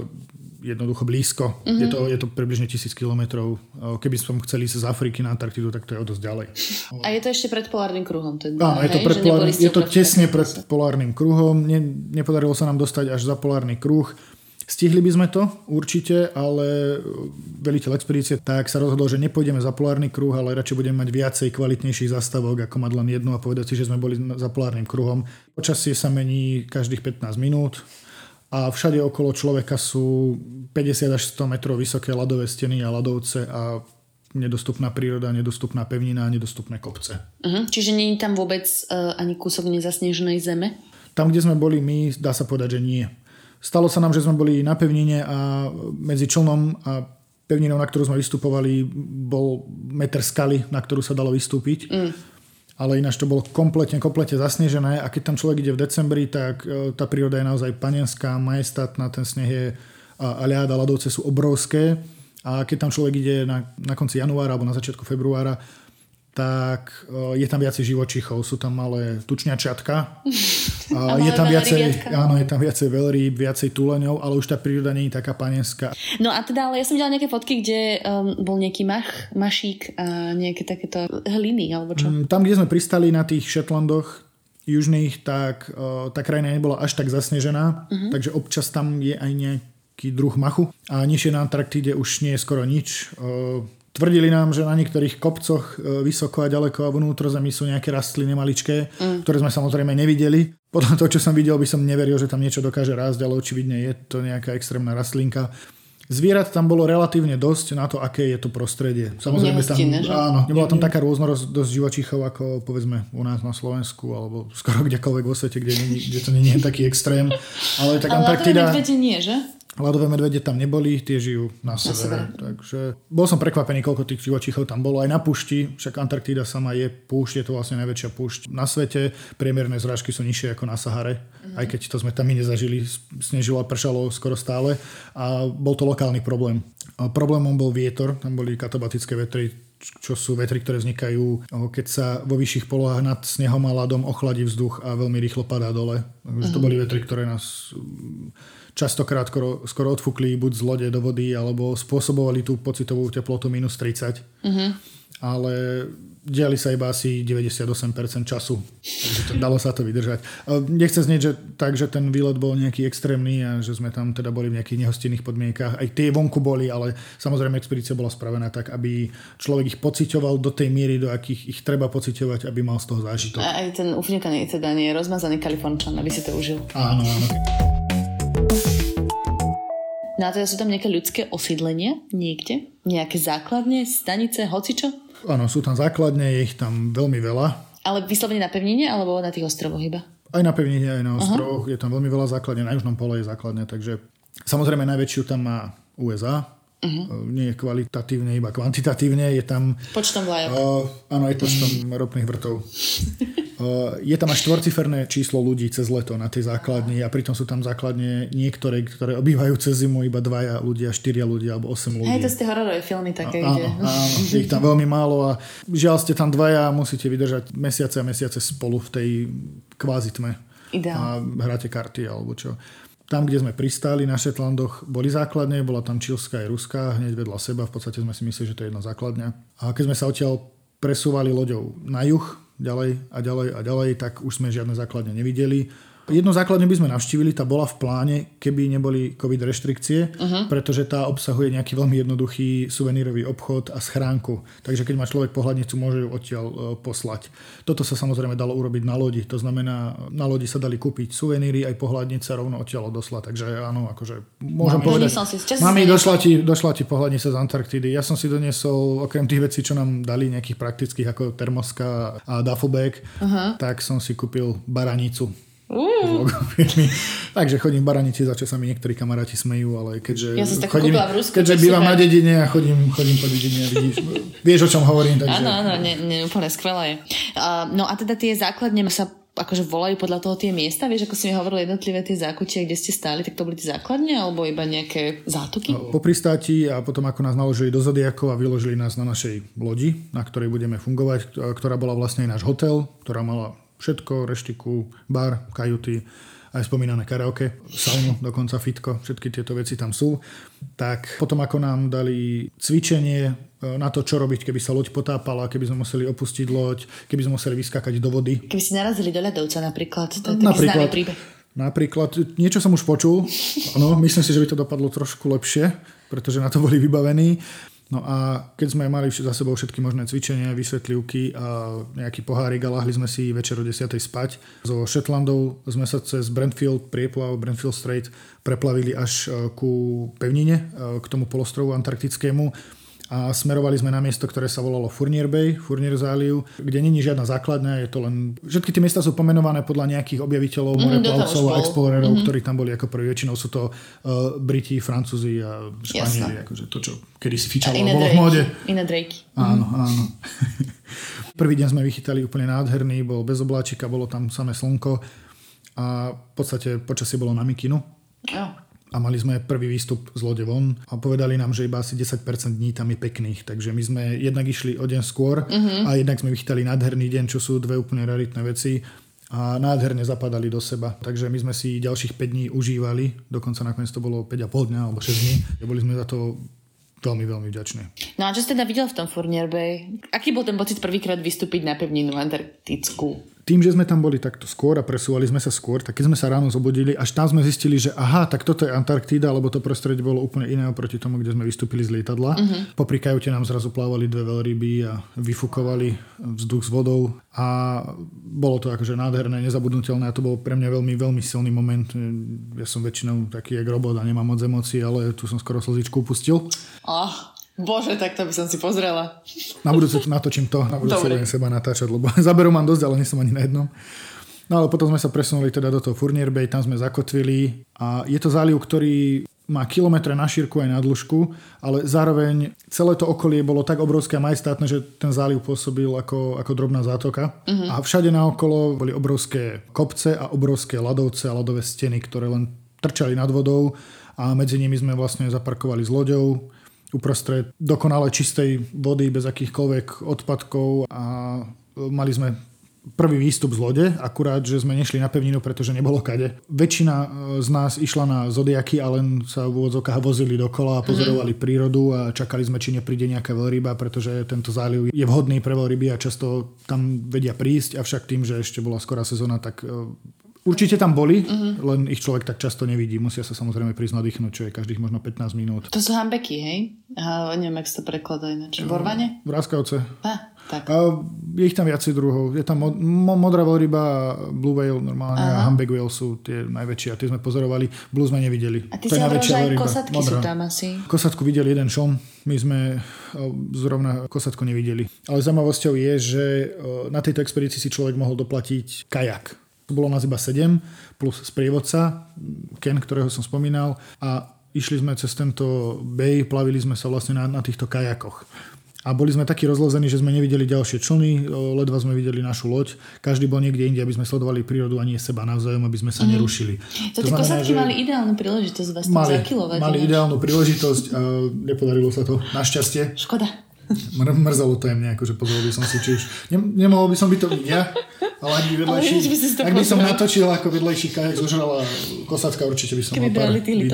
jednoducho blízko. Mm-hmm. Je, to, je to približne tisíc kilometrov. Keby som chceli ísť z Afriky na Antarktidu, tak to je o dosť ďalej. A je to ešte pred polárnym kruhom? Teda, Áno, je to, pred polárnym, je to tesne pred polárnym kruhom. Ne, nepodarilo sa nám dostať až za polárny kruh. Stihli by sme to určite, ale veliteľ expedície tak sa rozhodol, že nepôjdeme za polárny kruh, ale radšej budeme mať viacej kvalitnejších zastavok, ako mať len jednu a povedať si, že sme boli za polárnym kruhom. Počasie sa mení každých 15 minút a všade okolo človeka sú 50 až 100 metrov vysoké ľadové steny a ľadovce a nedostupná príroda, nedostupná pevnina a nedostupné kopce. Uh-huh. Čiže je tam vôbec uh, ani kúsok nezasneženej zeme? Tam, kde sme boli my, dá sa povedať, že nie. Stalo sa nám, že sme boli na pevnine a medzi člnom a pevninou, na ktorú sme vystupovali, bol meter skaly, na ktorú sa dalo vystúpiť. Mm ale ináč to bolo kompletne, kompletne zasnežené a keď tam človek ide v decembri, tak e, tá príroda je naozaj panenská, majestátna, ten sneh je a, ľad a ľadovce sú obrovské. A keď tam človek ide na, na konci januára alebo na začiatku februára, tak e, je tam viacej živočichov, sú tam malé tučňačiatka, <laughs> a je tam viacej, áno, je tam viacej veľrýb, viacej túleňov, ale už tá príroda nie je taká panenská. No a teda, ale ja som videla nejaké fotky, kde um, bol nejaký mach, mašík a nejaké takéto hliny, alebo čo? Mm, tam, kde sme pristali na tých Shetlandoch, južných, tak uh, tá krajina nebola až tak zasnežená, uh-huh. takže občas tam je aj nejaký druh machu. A nižšie na Antarktíde už nie je skoro nič. Uh, Tvrdili nám, že na niektorých kopcoch vysoko a ďaleko a vnútro zemi sú nejaké rastliny maličké, mm. ktoré sme samozrejme nevideli. Podľa toho, čo som videl, by som neveril, že tam niečo dokáže rásť, ale očividne je to nejaká extrémna rastlinka. Zvierat tam bolo relatívne dosť na to, aké je to prostredie. Samozrejme tam, áno, nebola tam taká rôznorosť živočíchov ako povedzme u nás na Slovensku alebo skoro kdekoľvek vo svete, kde, nie, kde to nie je taký extrém. Ale tak Ale Antarktida... nie, že? Ľadové medvede tam neboli, tie žijú na, na severe. Takže bol som prekvapený, koľko tých živočíchov tam bolo. Aj na pušti, však Antarktída sama je púšť, je to vlastne najväčšia púšť na svete. Priemerné zrážky sú nižšie ako na Sahare, mm. aj keď to sme tam my nezažili. Snežilo a pršalo skoro stále a bol to lokálny problém. A problémom bol vietor, tam boli katabatické vetry, čo sú vetry, ktoré vznikajú, keď sa vo vyšších polohách nad snehom a ľadom ochladí vzduch a veľmi rýchlo padá dole. Takže to mhm. boli vetry, ktoré nás častokrát skoro, skoro odfúkli buď z lode do vody, alebo spôsobovali tú pocitovú teplotu minus 30. Mm-hmm. Ale diali sa iba asi 98% času. Takže to, dalo sa to vydržať. Nechce znieť, že tak, že ten výlet bol nejaký extrémny a že sme tam teda boli v nejakých nehostinných podmienkach. Aj tie vonku boli, ale samozrejme expedícia bola spravená tak, aby človek ich pocitoval do tej miery, do akých ich treba pociťovať, aby mal z toho zážitok. A aj ten ufnikaný teda nie je rozmazaný kalifornčan, aby si to užil. Áno, áno. No a teda sú tam nejaké ľudské osídlenia niekde? Nejaké základne, stanice, hocičo? Áno, sú tam základne, je ich tam veľmi veľa. Ale vyslovene na pevnine alebo na tých ostrovoch iba? Aj na pevnine, aj na ostrovoch. Uh-huh. Je tam veľmi veľa základne, na južnom pole je základne, takže samozrejme najväčšiu tam má USA, Uh-huh. Nie je kvalitatívne, iba kvantitatívne. Je tam... Počtom vlajok. Uh, áno, aj počtom <laughs> ropných vrtov. Uh, je tam až štvorciferné číslo ľudí cez leto na tej základni a pritom sú tam základne niektoré, ktoré obývajú cez zimu iba dvaja ľudia, štyria ľudia alebo osem ľudí. Hej, to ste hororové filmy také, a, áno, kde... Áno, je ich tam veľmi málo a žiaľ ste tam dvaja a musíte vydržať mesiace a mesiace spolu v tej kvázi tme. Ideál. A hráte karty alebo čo. Tam, kde sme pristáli na Šetlandoch, boli základne, bola tam Čilská aj Ruská, hneď vedľa seba, v podstate sme si mysleli, že to je jedna základňa. A keď sme sa odtiaľ presúvali loďou na juh, ďalej a ďalej a ďalej, tak už sme žiadne základne nevideli. Jednu základňu by sme navštívili, tá bola v pláne, keby neboli covid reštrikcie, uh-huh. pretože tá obsahuje nejaký veľmi jednoduchý suvenírový obchod a schránku. Takže keď má človek pohľadnicu, môže ju odtiaľ uh, poslať. Toto sa samozrejme dalo urobiť na lodi. To znamená, na lodi sa dali kúpiť suveníry, aj pohľadnice rovno odtiaľ odosla. Takže áno, akože môžem Mami, povedať. Si, Mami, došla ti, došla ti pohľadnica z Antarktidy. Ja som si doniesol, okrem tých vecí, čo nám dali, nejakých praktických ako termoska a duffelbag, uh-huh. tak som si kúpil baranicu Uh. Takže chodím Baranici, za čo sa mi niektorí kamaráti smejú, ale keďže, ja som chodím, v Rusku, keďže bývam na dedine a chodím, chodím po dedine, vidíš, vieš o čom hovorím. Takže... Áno, áno, ne, ne, úplne skvelé. Uh, no a teda tie základne sa akože volajú podľa toho tie miesta, vieš, ako si mi hovoril jednotlivé tie zákutie, kde ste stáli, tak to boli tie základne alebo iba nejaké zátoky? Po pristáti a potom ako nás naložili do Zodiakov a vyložili nás na našej lodi, na ktorej budeme fungovať, ktorá bola vlastne náš hotel, ktorá mala Všetko, reštiku, bar, kajuty, aj spomínané karaoke, saunu, dokonca fitko, všetky tieto veci tam sú. Tak potom ako nám dali cvičenie e, na to, čo robiť, keby sa loď potápala, keby sme museli opustiť loď, keby sme museli vyskakať do vody. Keby si narazili do ľadovca napríklad, to je taký napríklad, príbeh. Napríklad, niečo som už počul, no, myslím si, že by to dopadlo trošku lepšie, pretože na to boli vybavení. No a keď sme mali za sebou všetky možné cvičenia, vysvetlivky a nejaký pohárik a lahli sme si večer o 10. spať. Zo Shetlandov sme sa cez Brentfield, prieplav Brentfield Strait preplavili až e, ku pevnine, e, k tomu polostrovu antarktickému a smerovali sme na miesto, ktoré sa volalo Fournier Bay, Fournier záliv, kde není žiadna základňa, je to len... Všetky tie miesta sú pomenované podľa nejakých objaviteľov, mm, moreplavcov a explorerov, mm-hmm. ktorí tam boli ako prví. Väčšinou sú to uh, Briti, Francúzi a Španieli, akože to, čo kedy si fičalo, bolo v móde. Iné drejky. Áno, mm-hmm. áno. <laughs> Prvý deň sme vychytali úplne nádherný, bol bez obláčika, bolo tam samé slnko a v podstate počasie bolo na mikinu. Jo a mali sme prvý výstup z lode von a povedali nám, že iba asi 10% dní tam je pekných. Takže my sme jednak išli o deň skôr uh-huh. a jednak sme vychytali nádherný deň, čo sú dve úplne raritné veci a nádherne zapadali do seba. Takže my sme si ďalších 5 dní užívali, dokonca nakoniec to bolo 5,5 dňa alebo 6 dní. <laughs> Boli sme za to veľmi, veľmi vďačný. No a čo ste teda videl v tom Fournier Bay? Aký bol ten pocit prvýkrát vystúpiť na pevninu antarktickú? Tým, že sme tam boli takto skôr a presúvali sme sa skôr, tak keď sme sa ráno zobudili, až tam sme zistili, že aha, tak toto je Antarktída, lebo to prostredie bolo úplne iné oproti tomu, kde sme vystúpili z lietadla. Uh-huh. Popri kajute nám zrazu plávali dve veľryby a vyfukovali vzduch s vodou a bolo to akože nádherné, nezabudnutelné a to bol pre mňa veľmi, veľmi silný moment. Ja som väčšinou taký jak robot a nemám moc emócií, ale tu som skoro slzičku upustil. Oh. Bože, tak to by som si pozrela. Na budúce natočím to, na budúce budem seba natáčať, lebo <laughs> zaberú mám dosť, ale nie som ani na jednom. No ale potom sme sa presunuli teda do toho Furnier Bay, tam sme zakotvili a je to záliv, ktorý má kilometre na šírku aj na dĺžku, ale zároveň celé to okolie bolo tak obrovské a majestátne, že ten záliv pôsobil ako, ako drobná zátoka. Uh-huh. A všade naokolo boli obrovské kopce a obrovské ľadovce a ľadové steny, ktoré len trčali nad vodou a medzi nimi sme vlastne zaparkovali s loďou uprostred dokonale čistej vody bez akýchkoľvek odpadkov a mali sme prvý výstup z lode, akurát, že sme nešli na pevninu, pretože nebolo kade. Väčšina e, z nás išla na zodiaky a len sa v úvodzokách vozili dokola a pozorovali mm-hmm. prírodu a čakali sme, či nepríde nejaká veľryba, pretože tento záliv je vhodný pre veľryby a často tam vedia prísť, avšak tým, že ešte bola skorá sezóna, tak e, Určite tam boli, uh-huh. len ich človek tak často nevidí. Musia sa samozrejme prísť nadýchnuť, čo je každých možno 15 minút. To sú hambeky, hej? A neviem, ak sa to prekladá ináč. Borvane? Vráskavce. Ah, tak. A je ich tam viacej druhov. Je tam mod, modrá veľryba, blue whale normálne Aha. a humpback whale sú tie najväčšie a tie sme pozorovali. Blue sme nevideli. A ty to si hovoril, že aj kosatky modrá. sú tam asi. Kosatku videli jeden šom, my sme zrovna kosatku nevideli. Ale zaujímavosťou je, že na tejto expedícii si človek mohol doplatiť kajak bolo nás iba 7 plus sprievodca, Ken, ktorého som spomínal a išli sme cez tento bay, plavili sme sa vlastne na, na týchto kajakoch. A boli sme takí rozlezení, že sme nevideli ďalšie člny, ledva sme videli našu loď. Každý bol niekde inde, aby sme sledovali prírodu a nie seba navzájom, aby sme sa mm. nerušili. To, to tie kosatky že... mali ideálnu príležitosť vás mali, zakilovať. Mali ideálnu príležitosť a nepodarilo sa to našťastie. Škoda. Mr- mrzalo to jemne, akože pozrel by som si, či už... Ne, nemohol by som byť to ja, ale ak by, vedlejší, ale by ak by som natočil ako vedlejší kajak zožrala kosatka, určite by som Keby mal pár videí.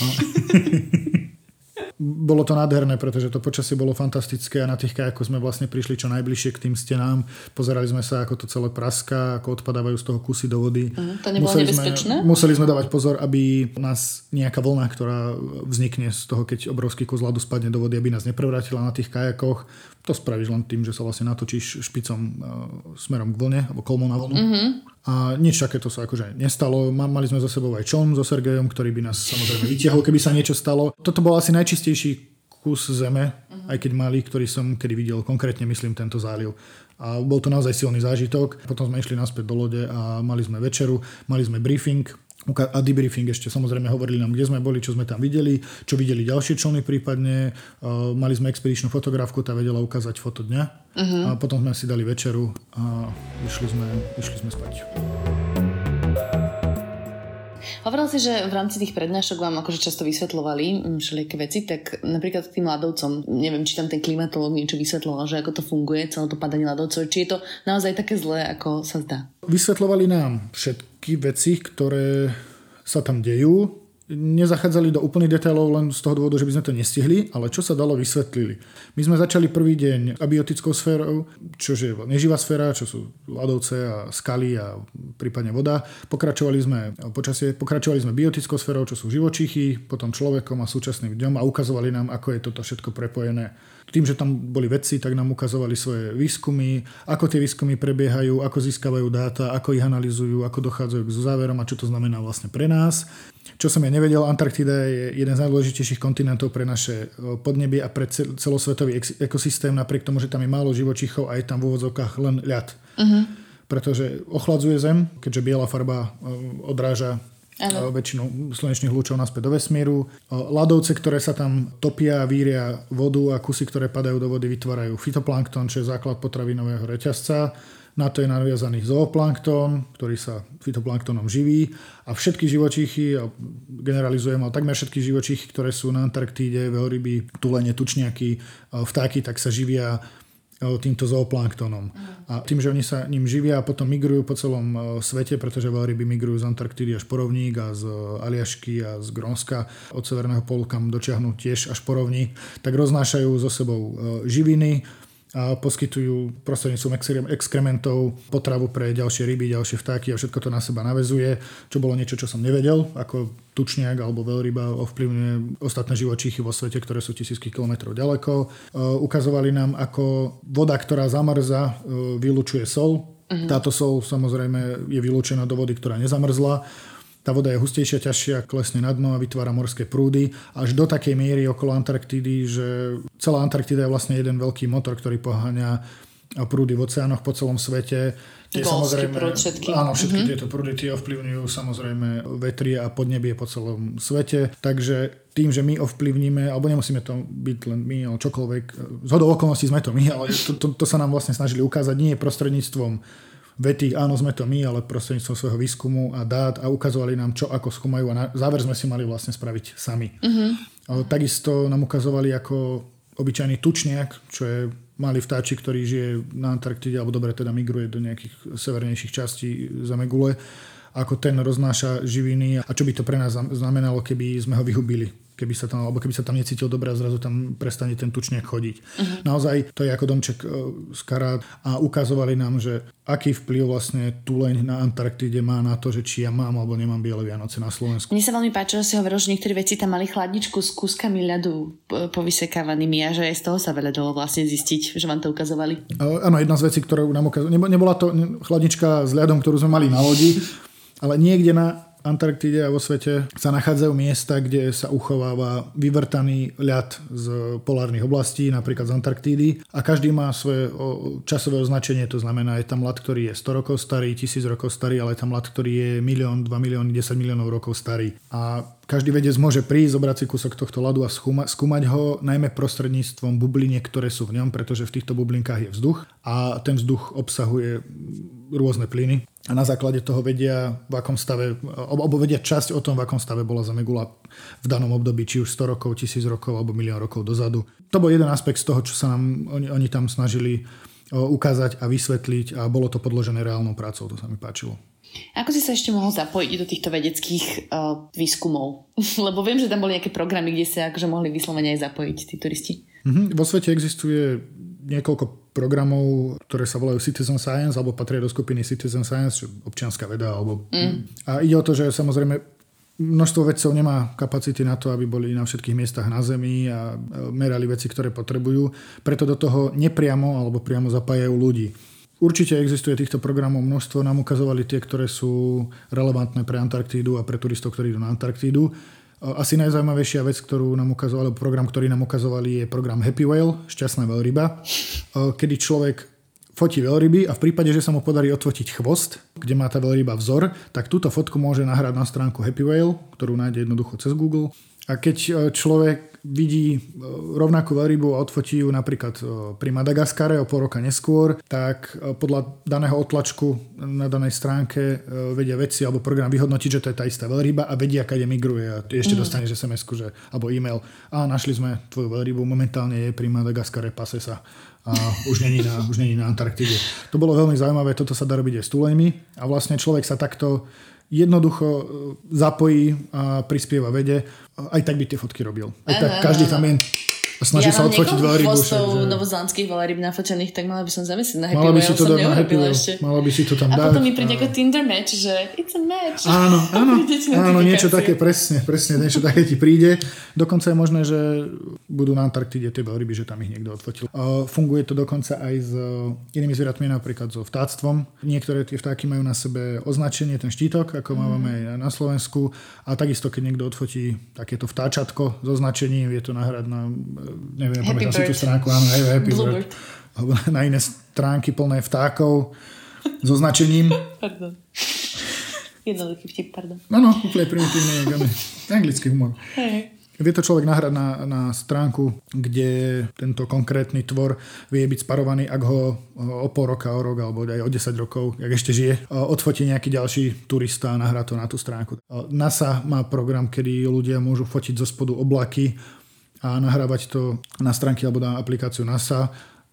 No. <laughs> bolo to nádherné, pretože to počasie bolo fantastické a na tých kajakoch sme vlastne prišli čo najbližšie k tým stenám. Pozerali sme sa, ako to celé praská, ako odpadávajú z toho kusy do vody. Uh, to nebolo museli nebezpečné? Sme, museli sme dávať pozor, aby nás nejaká vlna, ktorá vznikne z toho, keď obrovský kus ľadu spadne do vody, aby nás neprevrátila na tých kajakoch. To spravíš len tým, že sa vlastne natočíš špicom uh, smerom k vlne, alebo kolmou na vlnu. Uh-huh. A nič takéto sa akože nestalo. Mali sme za sebou aj čom so Sergejom, ktorý by nás samozrejme vytiahol, keby sa niečo stalo. Toto bol asi najčistejší kus zeme, uh-huh. aj keď malý, ktorý som kedy videl, konkrétne myslím tento záliv. A bol to naozaj silný zážitok. Potom sme išli naspäť do lode a mali sme večeru, mali sme briefing, a debriefing ešte samozrejme hovorili nám, kde sme boli, čo sme tam videli, čo videli ďalšie člny prípadne. Uh, mali sme expedičnú fotografku, tá vedela ukázať foto dňa. Uh-huh. A potom sme si dali večeru a išli sme, išli sme spať. Hovoril si, že v rámci tých prednášok vám akože často vysvetľovali mm, všelijaké veci, tak napríklad tým ľadovcom, neviem, či tam ten klimatológ niečo vysvetloval, že ako to funguje, celé to padanie ľadovcov, či je to naozaj také zlé, ako sa zdá. Vysvetľovali nám všetky veci, ktoré sa tam dejú, nezachádzali do úplných detailov len z toho dôvodu, že by sme to nestihli, ale čo sa dalo vysvetlili. My sme začali prvý deň abiotickou sférou, čo je neživá sféra, čo sú ľadovce a skaly a prípadne voda. Pokračovali sme počasie, pokračovali sme biotickou sférou, čo sú živočichy, potom človekom a súčasným dňom a ukazovali nám, ako je toto všetko prepojené. Tým, že tam boli vedci, tak nám ukazovali svoje výskumy, ako tie výskumy prebiehajú, ako získavajú dáta, ako ich analizujú, ako dochádzajú k záverom a čo to znamená vlastne pre nás. Čo som ja nevedel, Antarktida je jeden z najdôležitejších kontinentov pre naše podnebie a pre celosvetový ekosystém, napriek tomu, že tam je málo živočichov a je tam v úvodzovkách len ľad. Uh-huh. Pretože ochladzuje Zem, keďže biela farba odráža ano. väčšinu slnečných lúčov naspäť do vesmíru. Ľadovce, ktoré sa tam topia, víria vodu a kusy, ktoré padajú do vody, vytvárajú fitoplankton, čo je základ potravinového reťazca. Na to je naviazaný zooplankton, ktorý sa fitoplanktonom živí a všetky živočíchy, generalizujem, ale takmer všetky živočíchy, ktoré sú na Antarktíde, veľryby, tulene, tučniaky, vtáky, tak sa živia týmto zooplanktonom. A tým, že oni sa ním živia a potom migrujú po celom svete, pretože veľryby migrujú z Antarktídy až porovník a z Aliašky a z Grónska od severného polu, kam dočiahnu tiež až porovník, tak roznášajú so sebou živiny, a poskytujú prostredníctvom exkrementov potravu pre ďalšie ryby, ďalšie vtáky a všetko to na seba navezuje, čo bolo niečo, čo som nevedel, ako tučniak alebo veľryba ovplyvňuje ostatné živočíchy vo svete, ktoré sú tisícky kilometrov ďaleko. E, ukazovali nám, ako voda, ktorá zamrza, e, vylučuje sol. Uh-huh. Táto sol samozrejme je vylúčená do vody, ktorá nezamrzla tá voda je hustejšia, ťažšia, klesne na dno a vytvára morské prúdy až do takej miery okolo Antarktídy, že celá Antarktída je vlastne jeden veľký motor, ktorý poháňa prúdy v oceánoch po celom svete. Tie samozrejme, prúd všetky. Áno, všetky mm-hmm. tieto prúdy tie ovplyvňujú samozrejme vetrie a podnebie po celom svete. Takže tým, že my ovplyvníme, alebo nemusíme to byť len my, ale čokoľvek, z hodou okolností sme to my, ale to, to, to sa nám vlastne snažili ukázať nie prostredníctvom vety, áno, sme to my, ale prostredníctvom svojho výskumu a dát a ukazovali nám, čo ako skúmajú a na záver sme si mali vlastne spraviť sami. Uh-huh. Takisto nám ukazovali ako obyčajný tučniak, čo je malý vtáčik, ktorý žije na Antarktide, alebo dobre teda migruje do nejakých severnejších častí Zemegule, ako ten roznáša živiny a čo by to pre nás znamenalo, keby sme ho vyhubili keby sa tam, alebo keby sa tam necítil dobre a zrazu tam prestane ten tučniak chodiť. Uh-huh. Naozaj to je ako domček e, z karát a ukazovali nám, že aký vplyv vlastne tuleň na Antarktíde má na to, že či ja mám alebo nemám biele Vianoce na Slovensku. Mne sa veľmi páčilo, že si hovoril, že niektoré veci tam mali chladničku s kúskami ľadu povysekávanými a že aj z toho sa veľa dalo vlastne zistiť, že vám to ukazovali. Uh, áno, jedna z vecí, ktorú nám ukazovali, nebola to chladnička s ľadom, ktorú sme mali na lodi, ale niekde na Antarktíde a vo svete sa nachádzajú miesta, kde sa uchováva vyvrtaný ľad z polárnych oblastí, napríklad z Antarktídy a každý má svoje časové označenie, to znamená, je tam ľad, ktorý je 100 rokov starý, 1000 rokov starý, ale je tam ľad, ktorý je milión, 2 milióny, 10 miliónov rokov starý. A každý vedec môže prísť, zobrať si kúsok tohto ľadu a skúma, skúmať ho najmä prostredníctvom bubliniek, ktoré sú v ňom, pretože v týchto bublinkách je vzduch a ten vzduch obsahuje rôzne plyny a na základe toho vedia, v akom stave, alebo vedia časť o tom, v akom stave bola Zemegula v danom období, či už 100 rokov, 1000 rokov alebo milión rokov dozadu. To bol jeden aspekt z toho, čo sa nám oni, oni tam snažili ukázať a vysvetliť a bolo to podložené reálnou prácou, to sa mi páčilo. Ako si sa ešte mohol zapojiť do týchto vedeckých uh, výskumov? <laughs> Lebo viem, že tam boli nejaké programy, kde sa akože mohli vyslovene aj zapojiť tí turisti. Mm-hmm. Vo svete existuje niekoľko programov, ktoré sa volajú Citizen Science alebo patria do skupiny Citizen Science, čo občianská veda. Alebo... Mm. A ide o to, že samozrejme množstvo vedcov nemá kapacity na to, aby boli na všetkých miestach na Zemi a merali veci, ktoré potrebujú. Preto do toho nepriamo alebo priamo zapájajú ľudí. Určite existuje týchto programov množstvo, nám ukazovali tie, ktoré sú relevantné pre Antarktídu a pre turistov, ktorí idú na Antarktídu. Asi najzaujímavejšia vec, ktorú nám ukazovali, program, ktorý nám ukazovali, je program Happy Whale, šťastná veľryba, kedy človek fotí veľryby a v prípade, že sa mu podarí odfotiť chvost, kde má tá veľryba vzor, tak túto fotku môže nahrať na stránku Happy Whale, ktorú nájde jednoducho cez Google. A keď e, človek vidí e, rovnakú veľrybu a odfotí ju napríklad e, pri Madagaskare o pol roka neskôr, tak podľa daného otlačku na danej stránke vedia veci alebo program vyhodnotiť, že to je tá istá veľryba a vedia, kade migruje a ešte mm. dostaneš sms že, alebo e-mail a našli sme tvoju veľrybu, momentálne je pri Madagaskare, pase sa a už není na, už není na Antarktíde. To bolo veľmi zaujímavé, toto sa dá robiť aj s tuleňmi a vlastne človek sa takto jednoducho zapojí a prispieva vede. Aj tak by tie fotky robil. Aj tak každý tam je a snaží ja sa odfotiť veľrybu. Ja mám novozelandských veľryb nafočených, tak mala by som zamyslieť na Happy Mala by si to dať na Happy ešte. Mala by si to tam a dať. A potom mi príde ako Tinder match, že it's a match. Áno, <laughs> áno, áno niečo také, presne, presne, niečo také ti príde. Dokonca je možné, že budú na Antarktíde tie veľryby, že tam ich niekto odfotil. Uh, funguje to dokonca aj s inými zvieratmi, napríklad so vtáctvom. Niektoré tie vtáky majú na sebe označenie, ten štítok, ako mm. máme aj na Slovensku. A takisto, keď niekto odfotí takéto vtáčatko s označením, je to nahrať na, neviem, Happy si tú stránku, áno, hej, Happy Bird. Alebo na iné stránky plné vtákov s označením. Pardon. Jednoduchý vtip, pardon. No, no, úplne primitívny, <laughs> anglický humor. Hey. Vie to človek nahrať na, na stránku, kde tento konkrétny tvor vie byť sparovaný, ak ho o pol roka, o rok alebo aj o 10 rokov, ak ešte žije, odfotí nejaký ďalší turista a nahrá to na tú stránku. NASA má program, kedy ľudia môžu fotiť zo spodu oblaky a nahrávať to na stránky alebo na aplikáciu NASA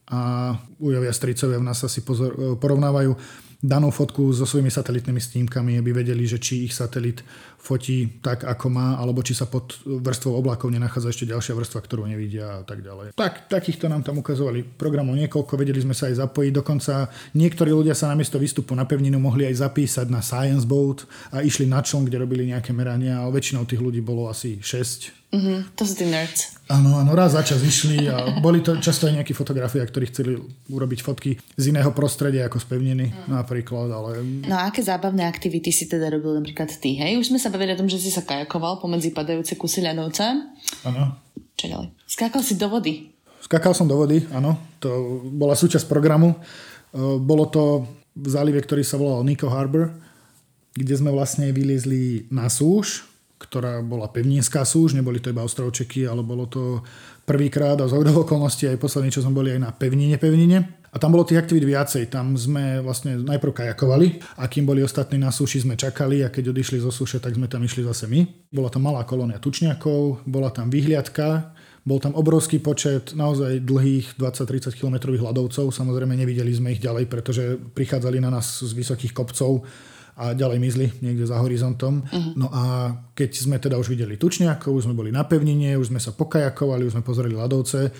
a ujavia stricovia v NASA si pozor, porovnávajú danú fotku so svojimi satelitnými snímkami, aby vedeli, že či ich satelit fotí tak, ako má, alebo či sa pod vrstvou oblakov nenachádza ešte ďalšia vrstva, ktorú nevidia a tak ďalej. Tak, takýchto nám tam ukazovali programov niekoľko, vedeli sme sa aj zapojiť, dokonca niektorí ľudia sa namiesto výstupu na pevninu mohli aj zapísať na Science Boat a išli na čln, kde robili nejaké merania, ale väčšinou tých ľudí bolo asi 6 Mm-hmm, to sú tí nerds. Áno, áno, raz za čas išli a boli to často aj nejakí fotografia, ktorí chceli urobiť fotky z iného prostredia ako z pevniny mm. napríklad, ale... No a aké zábavné aktivity si teda robil napríklad ty, hej? Už sme sa bavili o tom, že si sa kajakoval pomedzi padajúce kusy ľadovca. Áno. Čo ďalej? Skákal si do vody. Skákal som do vody, áno. To bola súčasť programu. E, bolo to v zálive, ktorý sa volal Nico Harbor, kde sme vlastne vyliezli na súž ktorá bola pevninská súž, neboli to iba ostrovčeky, ale bolo to prvýkrát a z okolností aj posledný, čo sme boli aj na pevnine, pevnine. A tam bolo tých aktivít viacej. Tam sme vlastne najprv kajakovali a kým boli ostatní na súši, sme čakali a keď odišli zo súše, tak sme tam išli zase my. Bola tam malá kolónia tučniakov, bola tam vyhliadka, bol tam obrovský počet naozaj dlhých 20-30 km hľadovcov. Samozrejme nevideli sme ich ďalej, pretože prichádzali na nás z vysokých kopcov a ďalej mizli niekde za horizontom. Uh-huh. No a keď sme teda už videli tučniakov, už sme boli na pevnine, už sme sa pokajakovali, už sme pozreli ľadovce,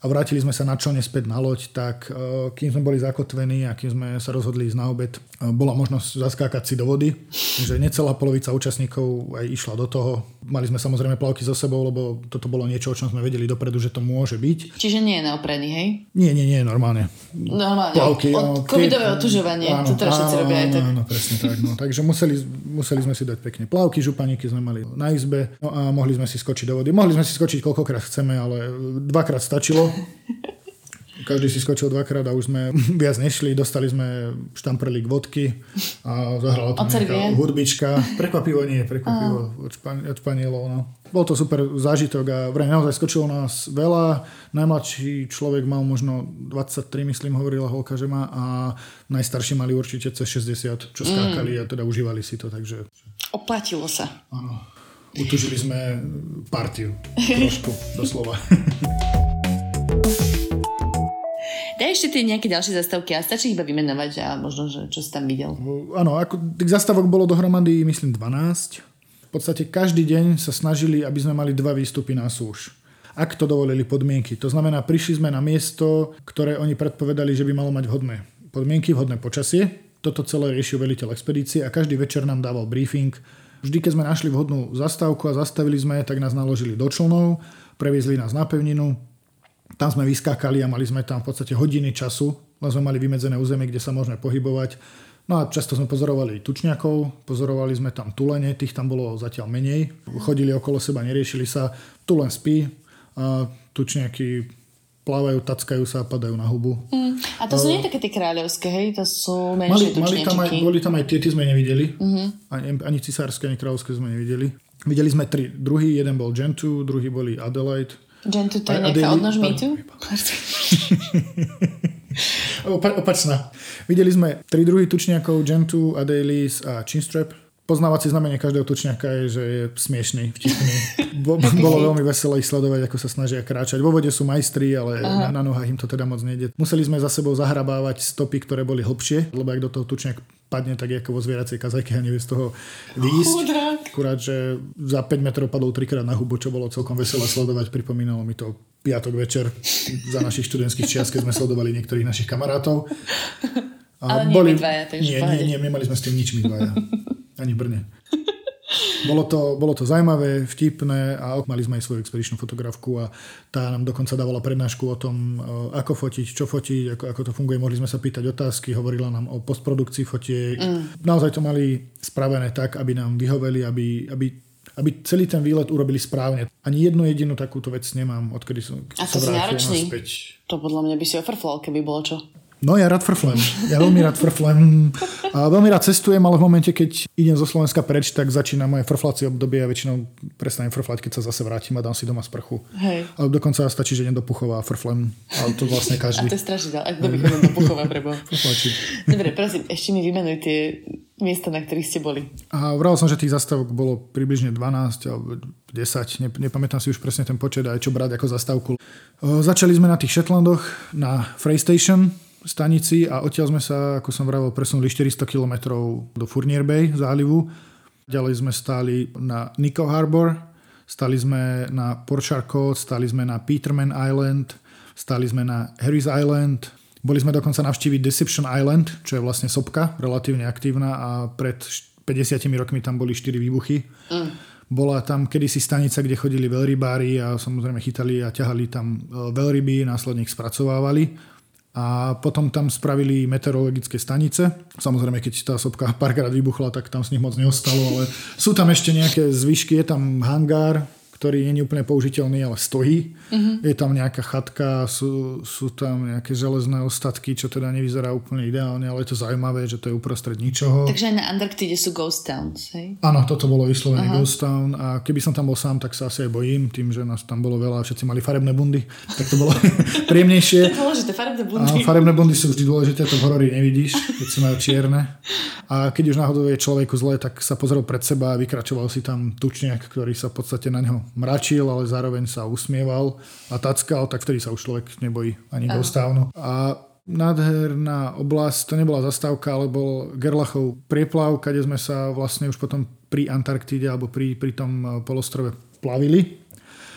a vrátili sme sa na člne späť na loď, tak e, kým sme boli zakotvení a kým sme sa rozhodli ísť na obed, e, bola možnosť zaskákať si do vody, že necelá polovica účastníkov aj išla do toho. Mali sme samozrejme plavky so sebou, lebo toto bolo niečo, o čom sme vedeli dopredu, že to môže byť. Čiže nie je neoprený, hej? Nie, nie, nie, normálne. Normálne, plavky, od, covidové keď, otužovanie, áno, to teraz všetci robia aj tak. Áno, presne tak. No. Takže museli, museli sme si dať pekne plavky, županíky sme mali na izbe no a mohli sme si skočiť do vody. Mohli sme si skočiť koľkokrát chceme, ale dvakrát stačilo. <laughs> Každý si skočil dvakrát a už sme <laughs> viac nešli. Dostali sme štamprlík vodky a zahrala tam nejaká hudbička. Prekvapivo nie, prekvapivo od, špan- od Španielov. No. Bol to super zážitok a vraj naozaj skočilo nás veľa. Najmladší človek mal možno 23, myslím, hovorila holka, že má a najstarší mali určite cez 60, čo skákali mm. a teda užívali si to, takže... Oplatilo sa. Áno. Utužili sme partiu. <laughs> Trošku, doslova. Daj ešte tie nejaké ďalšie zastavky a stačí iba vymenovať a možno, že čo si tam videl. Áno, ako tých zastavok bolo dohromady, myslím, 12. V podstate každý deň sa snažili, aby sme mali dva výstupy na súž ak to dovolili podmienky. To znamená, prišli sme na miesto, ktoré oni predpovedali, že by malo mať vhodné podmienky, vhodné počasie. Toto celé riešil veliteľ expedície a každý večer nám dával briefing. Vždy, keď sme našli vhodnú zastávku a zastavili sme, tak nás naložili do člnov, previezli nás na pevninu, tam sme vyskákali a mali sme tam v podstate hodiny času, len sme mali vymedzené územie, kde sa môžeme pohybovať. No a často sme pozorovali tučňakov, pozorovali sme tam tulene, tých tam bolo zatiaľ menej. Chodili okolo seba, neriešili sa. Tulen spí a tučňaky plávajú, tackajú sa a padajú na hubu. Mm. A to sú uh, nie také tie kráľovské, hej? To sú menšie mali, mali tam aj, Boli tam aj tie, tie sme nevideli. Uh-huh. Ani, ani cisárske, ani kráľovské sme nevideli. Videli sme tri druhý, jeden bol Gentoo, druhý boli Adelaide, Gentu to je nejaká odnož mýtu? <laughs> Opa- opačná. Videli sme tri druhy tučniakov, Gentu, Adelies a Chinstrap. Poznávacie znamenie každého tučniaka je, že je smiešný, vtipný. <laughs> Bo, bolo veľmi veselé ich sledovať, ako sa snažia kráčať. Vo vode sú majstri, ale na, na nohách im to teda moc nejde. Museli sme za sebou zahrabávať stopy, ktoré boli hlbšie, lebo ak do toho tučniak padne tak ako vo zvieracej kazajke a nevie z toho výjsť. Akurát, že za 5 metrov padol trikrát na hubu, čo bolo celkom veselé sledovať. Pripomínalo mi to piatok večer za našich študentských čias, keď sme sledovali niektorých našich kamarátov. A Ale boli... nie my dvaja, nie, nie, nie, nemali sme s tým nič my dvaja. Ani v Brne. Bolo to, bolo to zaujímavé, vtipné a mali sme aj svoju expedičnú fotografku a tá nám dokonca dávala prednášku o tom, e, ako fotiť, čo fotiť, ako, ako to funguje. Mohli sme sa pýtať otázky, hovorila nám o postprodukcii fotiek. Mm. Naozaj to mali spravené tak, aby nám vyhoveli, aby, aby aby celý ten výlet urobili správne. Ani jednu jedinú takúto vec nemám, odkedy som A to sa náročný. Naspäť. To podľa mňa by si ofrflal, keby bolo čo. No ja rád frflem. Ja veľmi rád frflem. A veľmi rád cestujem, ale v momente, keď idem zo Slovenska preč, tak začína moje frflacie obdobie a väčšinou prestanem frflať, keď sa zase vrátim a dám si doma sprchu. Hej. Ale dokonca stačí, že idem do Puchova a frflem. Ale to vlastne <laughs> každý. A to je strašne Ak kto by chodil do Puchova prebo. Dobre, prosím, ešte mi vymenuj tie miesta, na ktorých ste boli. A vral som, že tých zastavok bolo približne 12 alebo 10, nepamätám si už presne ten počet aj čo brať ako zastavku. Začali sme na tých Shetlandoch na Frey Station, stanici a odtiaľ sme sa, ako som vravel, presunuli 400 km do Fournier Bay zálivu. Ďalej sme stáli na Nico Harbor, stali sme na Port Charlotte, stali sme na Peterman Island, stali sme na Harris Island, boli sme dokonca navštíviť Deception Island, čo je vlastne sopka, relatívne aktívna a pred 50 rokmi tam boli 4 výbuchy. Mm. Bola tam kedysi stanica, kde chodili veľrybári a samozrejme chytali a ťahali tam e, veľryby, následne ich spracovávali. A potom tam spravili meteorologické stanice. Samozrejme, keď tá sopka párkrát vybuchla, tak tam z nich moc neostalo, ale sú tam ešte nejaké zvyšky, je tam hangár, ktorý nie je úplne použiteľný, ale stojí. Uh-huh. Je tam nejaká chatka, sú, sú tam nejaké železné ostatky, čo teda nevyzerá úplne ideálne, ale je to zaujímavé, že to je uprostred ničoho. Takže aj na Antarktide sú ghost towns, hej? Áno, toto bolo vyslovene uh-huh. ghost town a keby som tam bol sám, tak sa asi aj bojím, tým, že nás tam bolo veľa a všetci mali farebné bundy, tak to bolo <laughs> príjemnejšie. To je dôležité, farebné bundy. A farebné bundy sú vždy dôležité, to v horori nevidíš, keď si majú čierne. A keď už náhodou je človeku zle, tak sa pozrel pred seba a vykračoval si tam tučniak, ktorý sa v podstate na neho mračil, ale zároveň sa usmieval a tackal, tak vtedy sa už človek nebojí ani dostávno. A nádherná oblasť, to nebola zastávka, ale bol Gerlachov prieplav, kde sme sa vlastne už potom pri Antarktíde alebo pri, pri tom eh, polostrove plavili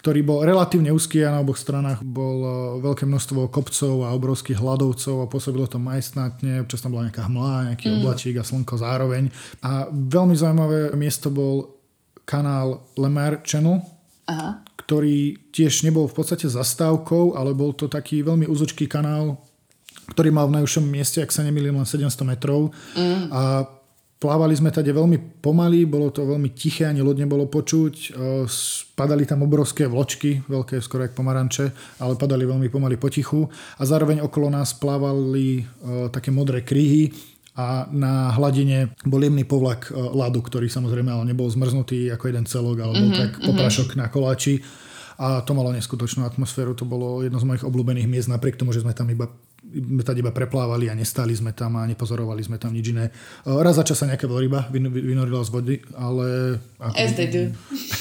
ktorý bol relatívne úzky a na oboch stranách bol eh, veľké množstvo kopcov a obrovských hladovcov a pôsobilo to majestnátne, občas tam bola nejaká hmla, nejaký mm. oblačík a slnko zároveň. A veľmi zaujímavé miesto bol kanál Lemar Channel, Aha. ktorý tiež nebol v podstate zastávkou, ale bol to taký veľmi úzočký kanál, ktorý mal v najúžšom mieste, ak sa nemýlim, len 700 metrov. Mm. A plávali sme tady veľmi pomaly, bolo to veľmi tiché, ani loď nebolo počuť. E, padali tam obrovské vločky, veľké skoro jak pomaranče, ale padali veľmi pomaly potichu. A zároveň okolo nás plávali také modré kríhy, a na hladine bol jemný povlak e, ľadu, ktorý samozrejme ale nebol zmrznutý ako jeden celok, ale bol mm-hmm, tak poprašok mm-hmm. na koláči a to malo neskutočnú atmosféru, to bolo jedno z mojich obľúbených miest, napriek tomu, že sme tam iba sme tady iba preplávali a nestali sme tam a nepozorovali sme tam nič iné. E, raz za čas sa nejaká veľryba vynorila z vody, ale... Ako, As they do.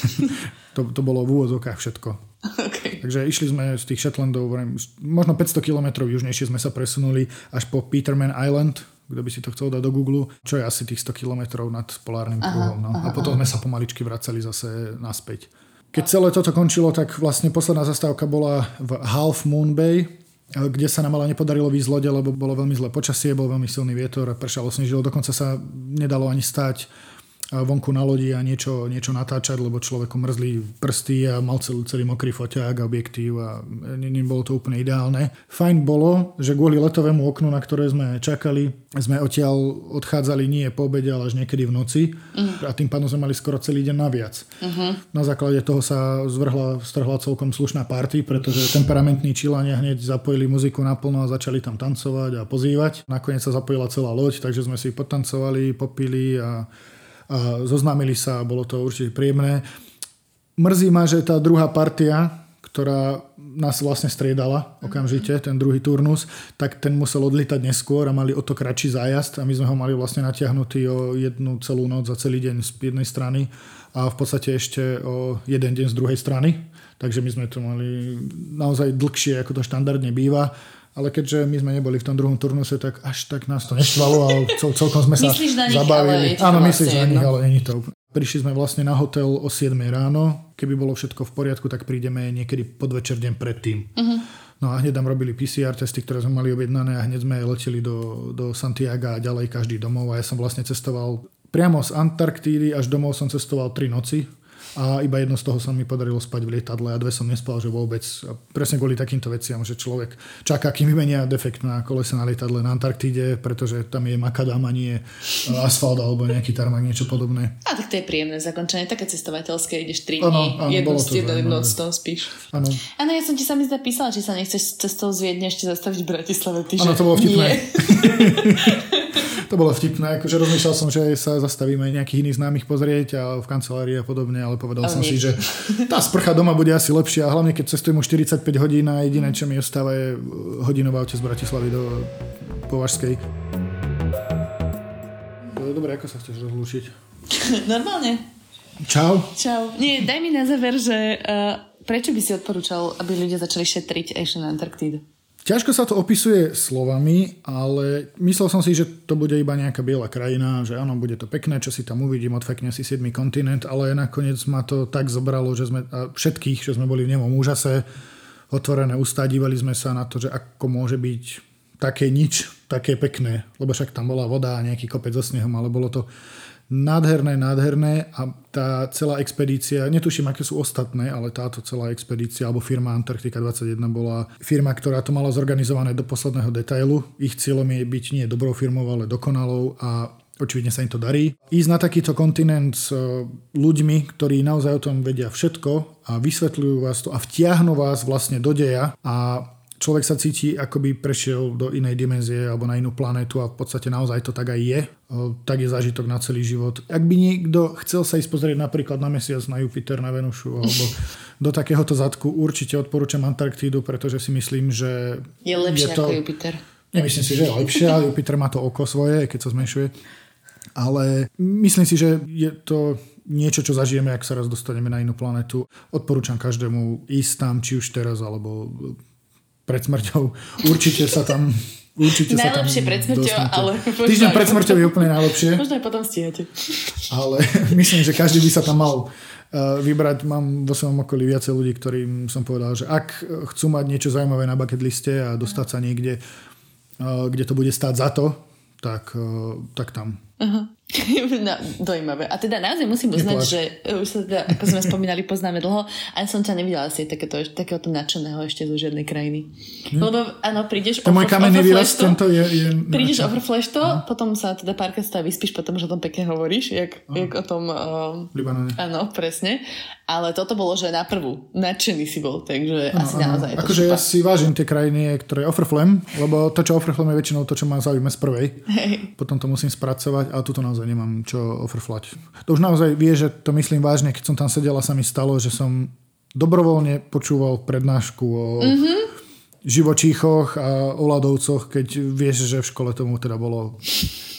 <laughs> to, to bolo v úvozovkách všetko. Okay. Takže išli sme z tých Shetlandov, možno 500 km južnejšie sme sa presunuli až po Peterman Island, kto by si to chcel dať do Google, čo je asi tých 100 km nad polárnym kruhom. No. Aha, a potom aha. sme sa pomaličky vracali zase naspäť. Keď celé toto končilo, tak vlastne posledná zastávka bola v Half Moon Bay, kde sa nám ale nepodarilo výjsť lode, lebo bolo veľmi zlé počasie, bol veľmi silný vietor pršalo, snežilo, dokonca sa nedalo ani stať vonku na lodi a niečo, niečo natáčať, lebo človeku mrzli prsty a mal celý, celý mokrý foťák a objektív a nebolo to úplne ideálne. Fajn bolo, že kvôli letovému oknu, na ktoré sme čakali, sme odtiaľ odchádzali nie po obede, ale až niekedy v noci uh-huh. a tým pádom sme mali skoro celý deň naviac. Uh-huh. Na základe toho sa zvrhla, strhla celkom slušná party, pretože temperamentní čilania hneď zapojili muziku naplno a začali tam tancovať a pozývať. Nakoniec sa zapojila celá loď, takže sme si potancovali, popili a a zoznámili sa a bolo to určite príjemné. Mrzí ma, že tá druhá partia, ktorá nás vlastne striedala okamžite, ten druhý turnus, tak ten musel odlietať neskôr a mali o to kratší zájazd a my sme ho mali vlastne natiahnutý o jednu celú noc za celý deň z jednej strany a v podstate ešte o jeden deň z druhej strany. Takže my sme to mali naozaj dlhšie, ako to štandardne býva ale keďže my sme neboli v tom druhom turnuse, tak až tak nás to neštvalo, ale cel, celkom sme sa myslíš na nich, zabavili. Ale Áno, myslíš na nich, ale není to. Prišli sme vlastne na hotel o 7 ráno. Keby bolo všetko v poriadku, tak prídeme niekedy podvečer deň predtým. Uh-huh. No a hneď tam robili PCR testy, ktoré sme mali objednané a hneď sme leteli do, do Santiago a ďalej každý domov a ja som vlastne cestoval priamo z Antarktídy až domov som cestoval 3 noci a iba jedno z toho sa mi podarilo spať v lietadle a dve som nespal, že vôbec. A presne kvôli takýmto veciam, že človek čaká, kým vymenia defekt na kolese na lietadle na Antarktíde, pretože tam je makadam a nie asfalt alebo nejaký tarmak, niečo podobné. A tak to je príjemné zakončenie, také cestovateľské, ideš 3 dní, jednu, jednu, jednu noc toho spíš. Áno. Áno, ja som ti sami zapísala, či sa nechceš cestou z Viedne ešte zastaviť v Bratislave. Áno, to bolo vtipné. <laughs> to bolo vtipné, akože rozmýšľal som, že sa zastavíme nejakých iných známych pozrieť a v kancelárii a podobne, ale povedal ale som nie. si, že tá sprcha doma bude asi lepšia a hlavne keď cestujem o 45 hodín a jediné, čo mi ostáva je hodinová aute z Bratislavy do Považskej. Dobre, ako sa chceš rozlúčiť? <laughs> Normálne. Čau. Čau. Nie, daj mi na záver, že uh, prečo by si odporúčal, aby ľudia začali šetriť ešte na Antarktídu? Ťažko sa to opisuje slovami, ale myslel som si, že to bude iba nejaká biela krajina, že áno, bude to pekné, čo si tam uvidím, odfekne si 7. kontinent, ale nakoniec ma to tak zobralo, že sme, a všetkých, že sme boli v nemom úžase, otvorené ústa, dívali sme sa na to, že ako môže byť také nič, také pekné, lebo však tam bola voda a nejaký kopec so snehom, ale bolo to nádherné, nádherné a tá celá expedícia, netuším, aké sú ostatné, ale táto celá expedícia alebo firma Antarktika 21 bola firma, ktorá to mala zorganizované do posledného detailu. Ich cieľom je byť nie dobrou firmou, ale dokonalou a očividne sa im to darí. Ísť na takýto kontinent s e, ľuďmi, ktorí naozaj o tom vedia všetko a vysvetľujú vás to a vtiahnu vás vlastne do deja a človek sa cíti, ako by prešiel do inej dimenzie alebo na inú planetu a v podstate naozaj to tak aj je. Tak je zážitok na celý život. Ak by niekto chcel sa ísť pozrieť napríklad na Mesiac, na Jupiter, na Venušu alebo do takéhoto zadku, určite odporúčam Antarktídu, pretože si myslím, že... Je lepšie je to... ako Jupiter. Nemyslím si, že je lepšie, ale Jupiter má to oko svoje, keď sa zmenšuje. Ale myslím si, že je to niečo, čo zažijeme, ak sa raz dostaneme na inú planetu. Odporúčam každému ísť tam, či už teraz, alebo pred smrťou. Určite sa tam Určite najlepšie sa tam pred smrťou, ale... Týždeň pred smrťou je úplne najlepšie. Možno aj potom stíhate. Ale <laughs> myslím, že každý by sa tam mal uh, vybrať. Mám vo svojom okolí viacej ľudí, ktorým som povedal, že ak chcú mať niečo zaujímavé na bucket liste a dostať sa niekde, uh, kde to bude stáť za to, tak, tak tam. Uh-huh. <laughs> No, dojímavé. A teda naozaj musím uznať, že e, už sa teda, ako sme spomínali, poznáme dlho a ja som ťa nevidela asi takéto, takéhoto nadšeného ešte zo žiadnej krajiny. Hm. Lebo áno, prídeš to môj kamenný výraz tento je, je... <laughs> Prídeš overflash to, no. potom sa teda párkrát sa vyspíš, potom, že o tom pekne hovoríš, jak, jak o tom... Uh, Libanone. Áno, presne. Ale toto bolo, že na prvú. Nadšený si bol, takže ano, asi ano. naozaj. Akože ja si vážim tie krajiny, ktoré offerflem, lebo to, čo offerflem je väčšinou to, čo ma zaujíma z prvej. Hej. Potom to musím spracovať, ale tuto naozaj nemám čo ofrflať. To už naozaj vie, že to myslím vážne, keď som tam sedel a sa mi stalo, že som dobrovoľne počúval prednášku o mm-hmm. živočíchoch a o ľadovcoch, keď vieš, že v škole tomu teda bolo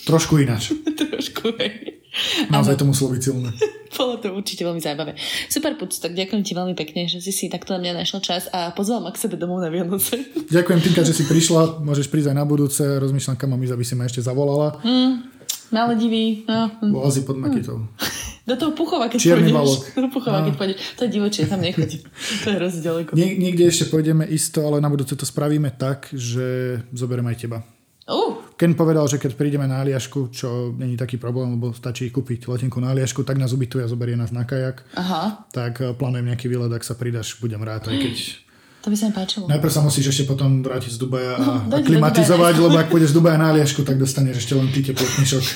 trošku ináč. <laughs> trošku, hej. Naozaj to muselo byť silné. <laughs> Bolo to určite veľmi zaujímavé. Super, Puc, tak ďakujem ti veľmi pekne, že si si takto na mňa našiel čas a pozval ma k sebe domov na Vianoce. Ďakujem, Tinka, že si prišla. Môžeš prísť aj na budúce. Rozmýšľam, kam mám ísť, aby si ma ešte zavolala. Mm, Maledivy. No. Oazy pod Makitou. <laughs> Do toho Puchova, keď Čierny pôjdeš. balok. Do Puchova, no. keď pôjdeš. To je divočie, tam nechoď. <laughs> to je hrozne ďaleko. Nie, niekde ešte pôjdeme isto, ale na budúce to spravíme tak, že zoberieme aj teba. Uh. Ken povedal, že keď prídeme na Aliašku, čo není taký problém, lebo stačí kúpiť letenku na Aliašku, tak nás ubytuje a zoberie nás na kajak. Aha. Tak eh, plánujem nejaký výlet, ak sa pridaš, budem rád, aj keď to by sa mi páčilo. Najprv sa musíš ešte potom vrátiť z Dubaja a, <laughs> no, a klimatizovať, lebo ak pôjdeš z Dubaja na Aliašku, tak dostaneš ešte len ty teplotný šok. <laughs>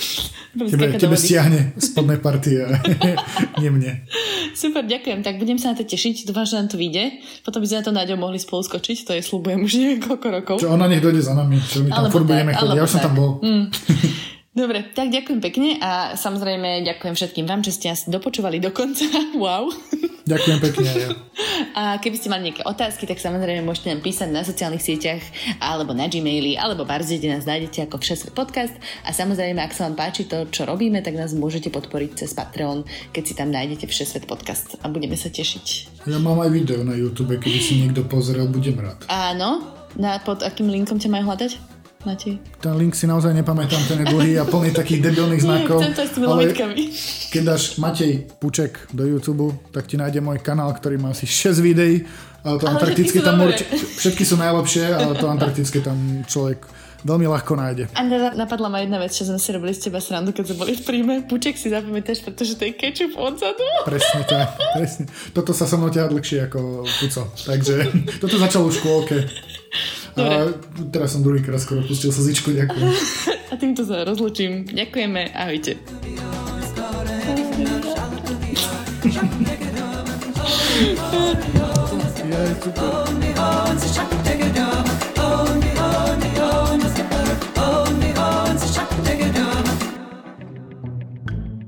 Tebe, tebe stiahne spodné partie <laughs> nie mne. Super, ďakujem. Tak budem sa na to tešiť. Dúfam, že nám to vyjde. Potom by sme na to Náďo mohli spolu skočiť. To je slúbujem už niekoľko rokov. Čo ona nech dojde za nami. Čo my tam furt budeme chodiť. Ja už som tam bol. Mm. Dobre, tak ďakujem pekne a samozrejme ďakujem všetkým vám, že ste nás dopočúvali do konca. Wow. Ďakujem pekne. A keby ste mali nejaké otázky, tak samozrejme môžete nám písať na sociálnych sieťach alebo na Gmaili, alebo barzde, kde nás nájdete ako Všesvet podcast. A samozrejme, ak sa vám páči to, čo robíme, tak nás môžete podporiť cez Patreon, keď si tam nájdete Všesvet podcast a budeme sa tešiť. Ja mám aj video na YouTube, keby si niekto pozrel, budem rád. Áno, na, pod akým linkom ťa majú hľadať? Matej? Ten link si naozaj nepamätám, ten je dlhý a plný takých debilných <laughs> znakov. Nie, to ale keď dáš Matej Puček do YouTube, tak ti nájde môj kanál, ktorý má asi 6 videí. Ale to ale antarktické tam urč- všetky sú najlepšie, ale to antarktické tam človek veľmi ľahko nájde. A napadla ma jedna vec, čo sme si robili s teba srandu, keď sme boli v príjme. Puček si zapamätáš, pretože to je ketchup odzadu. Presne tak, presne. Toto sa so mnou ťa dlhšie ako puco. Takže <laughs> toto začalo v škôlke. Dobre. A teraz som druhýkrát skoro pustil slzičku, ďakujem. <laughs> A týmto sa rozlučím. Ďakujeme, ahojte. Ja, super.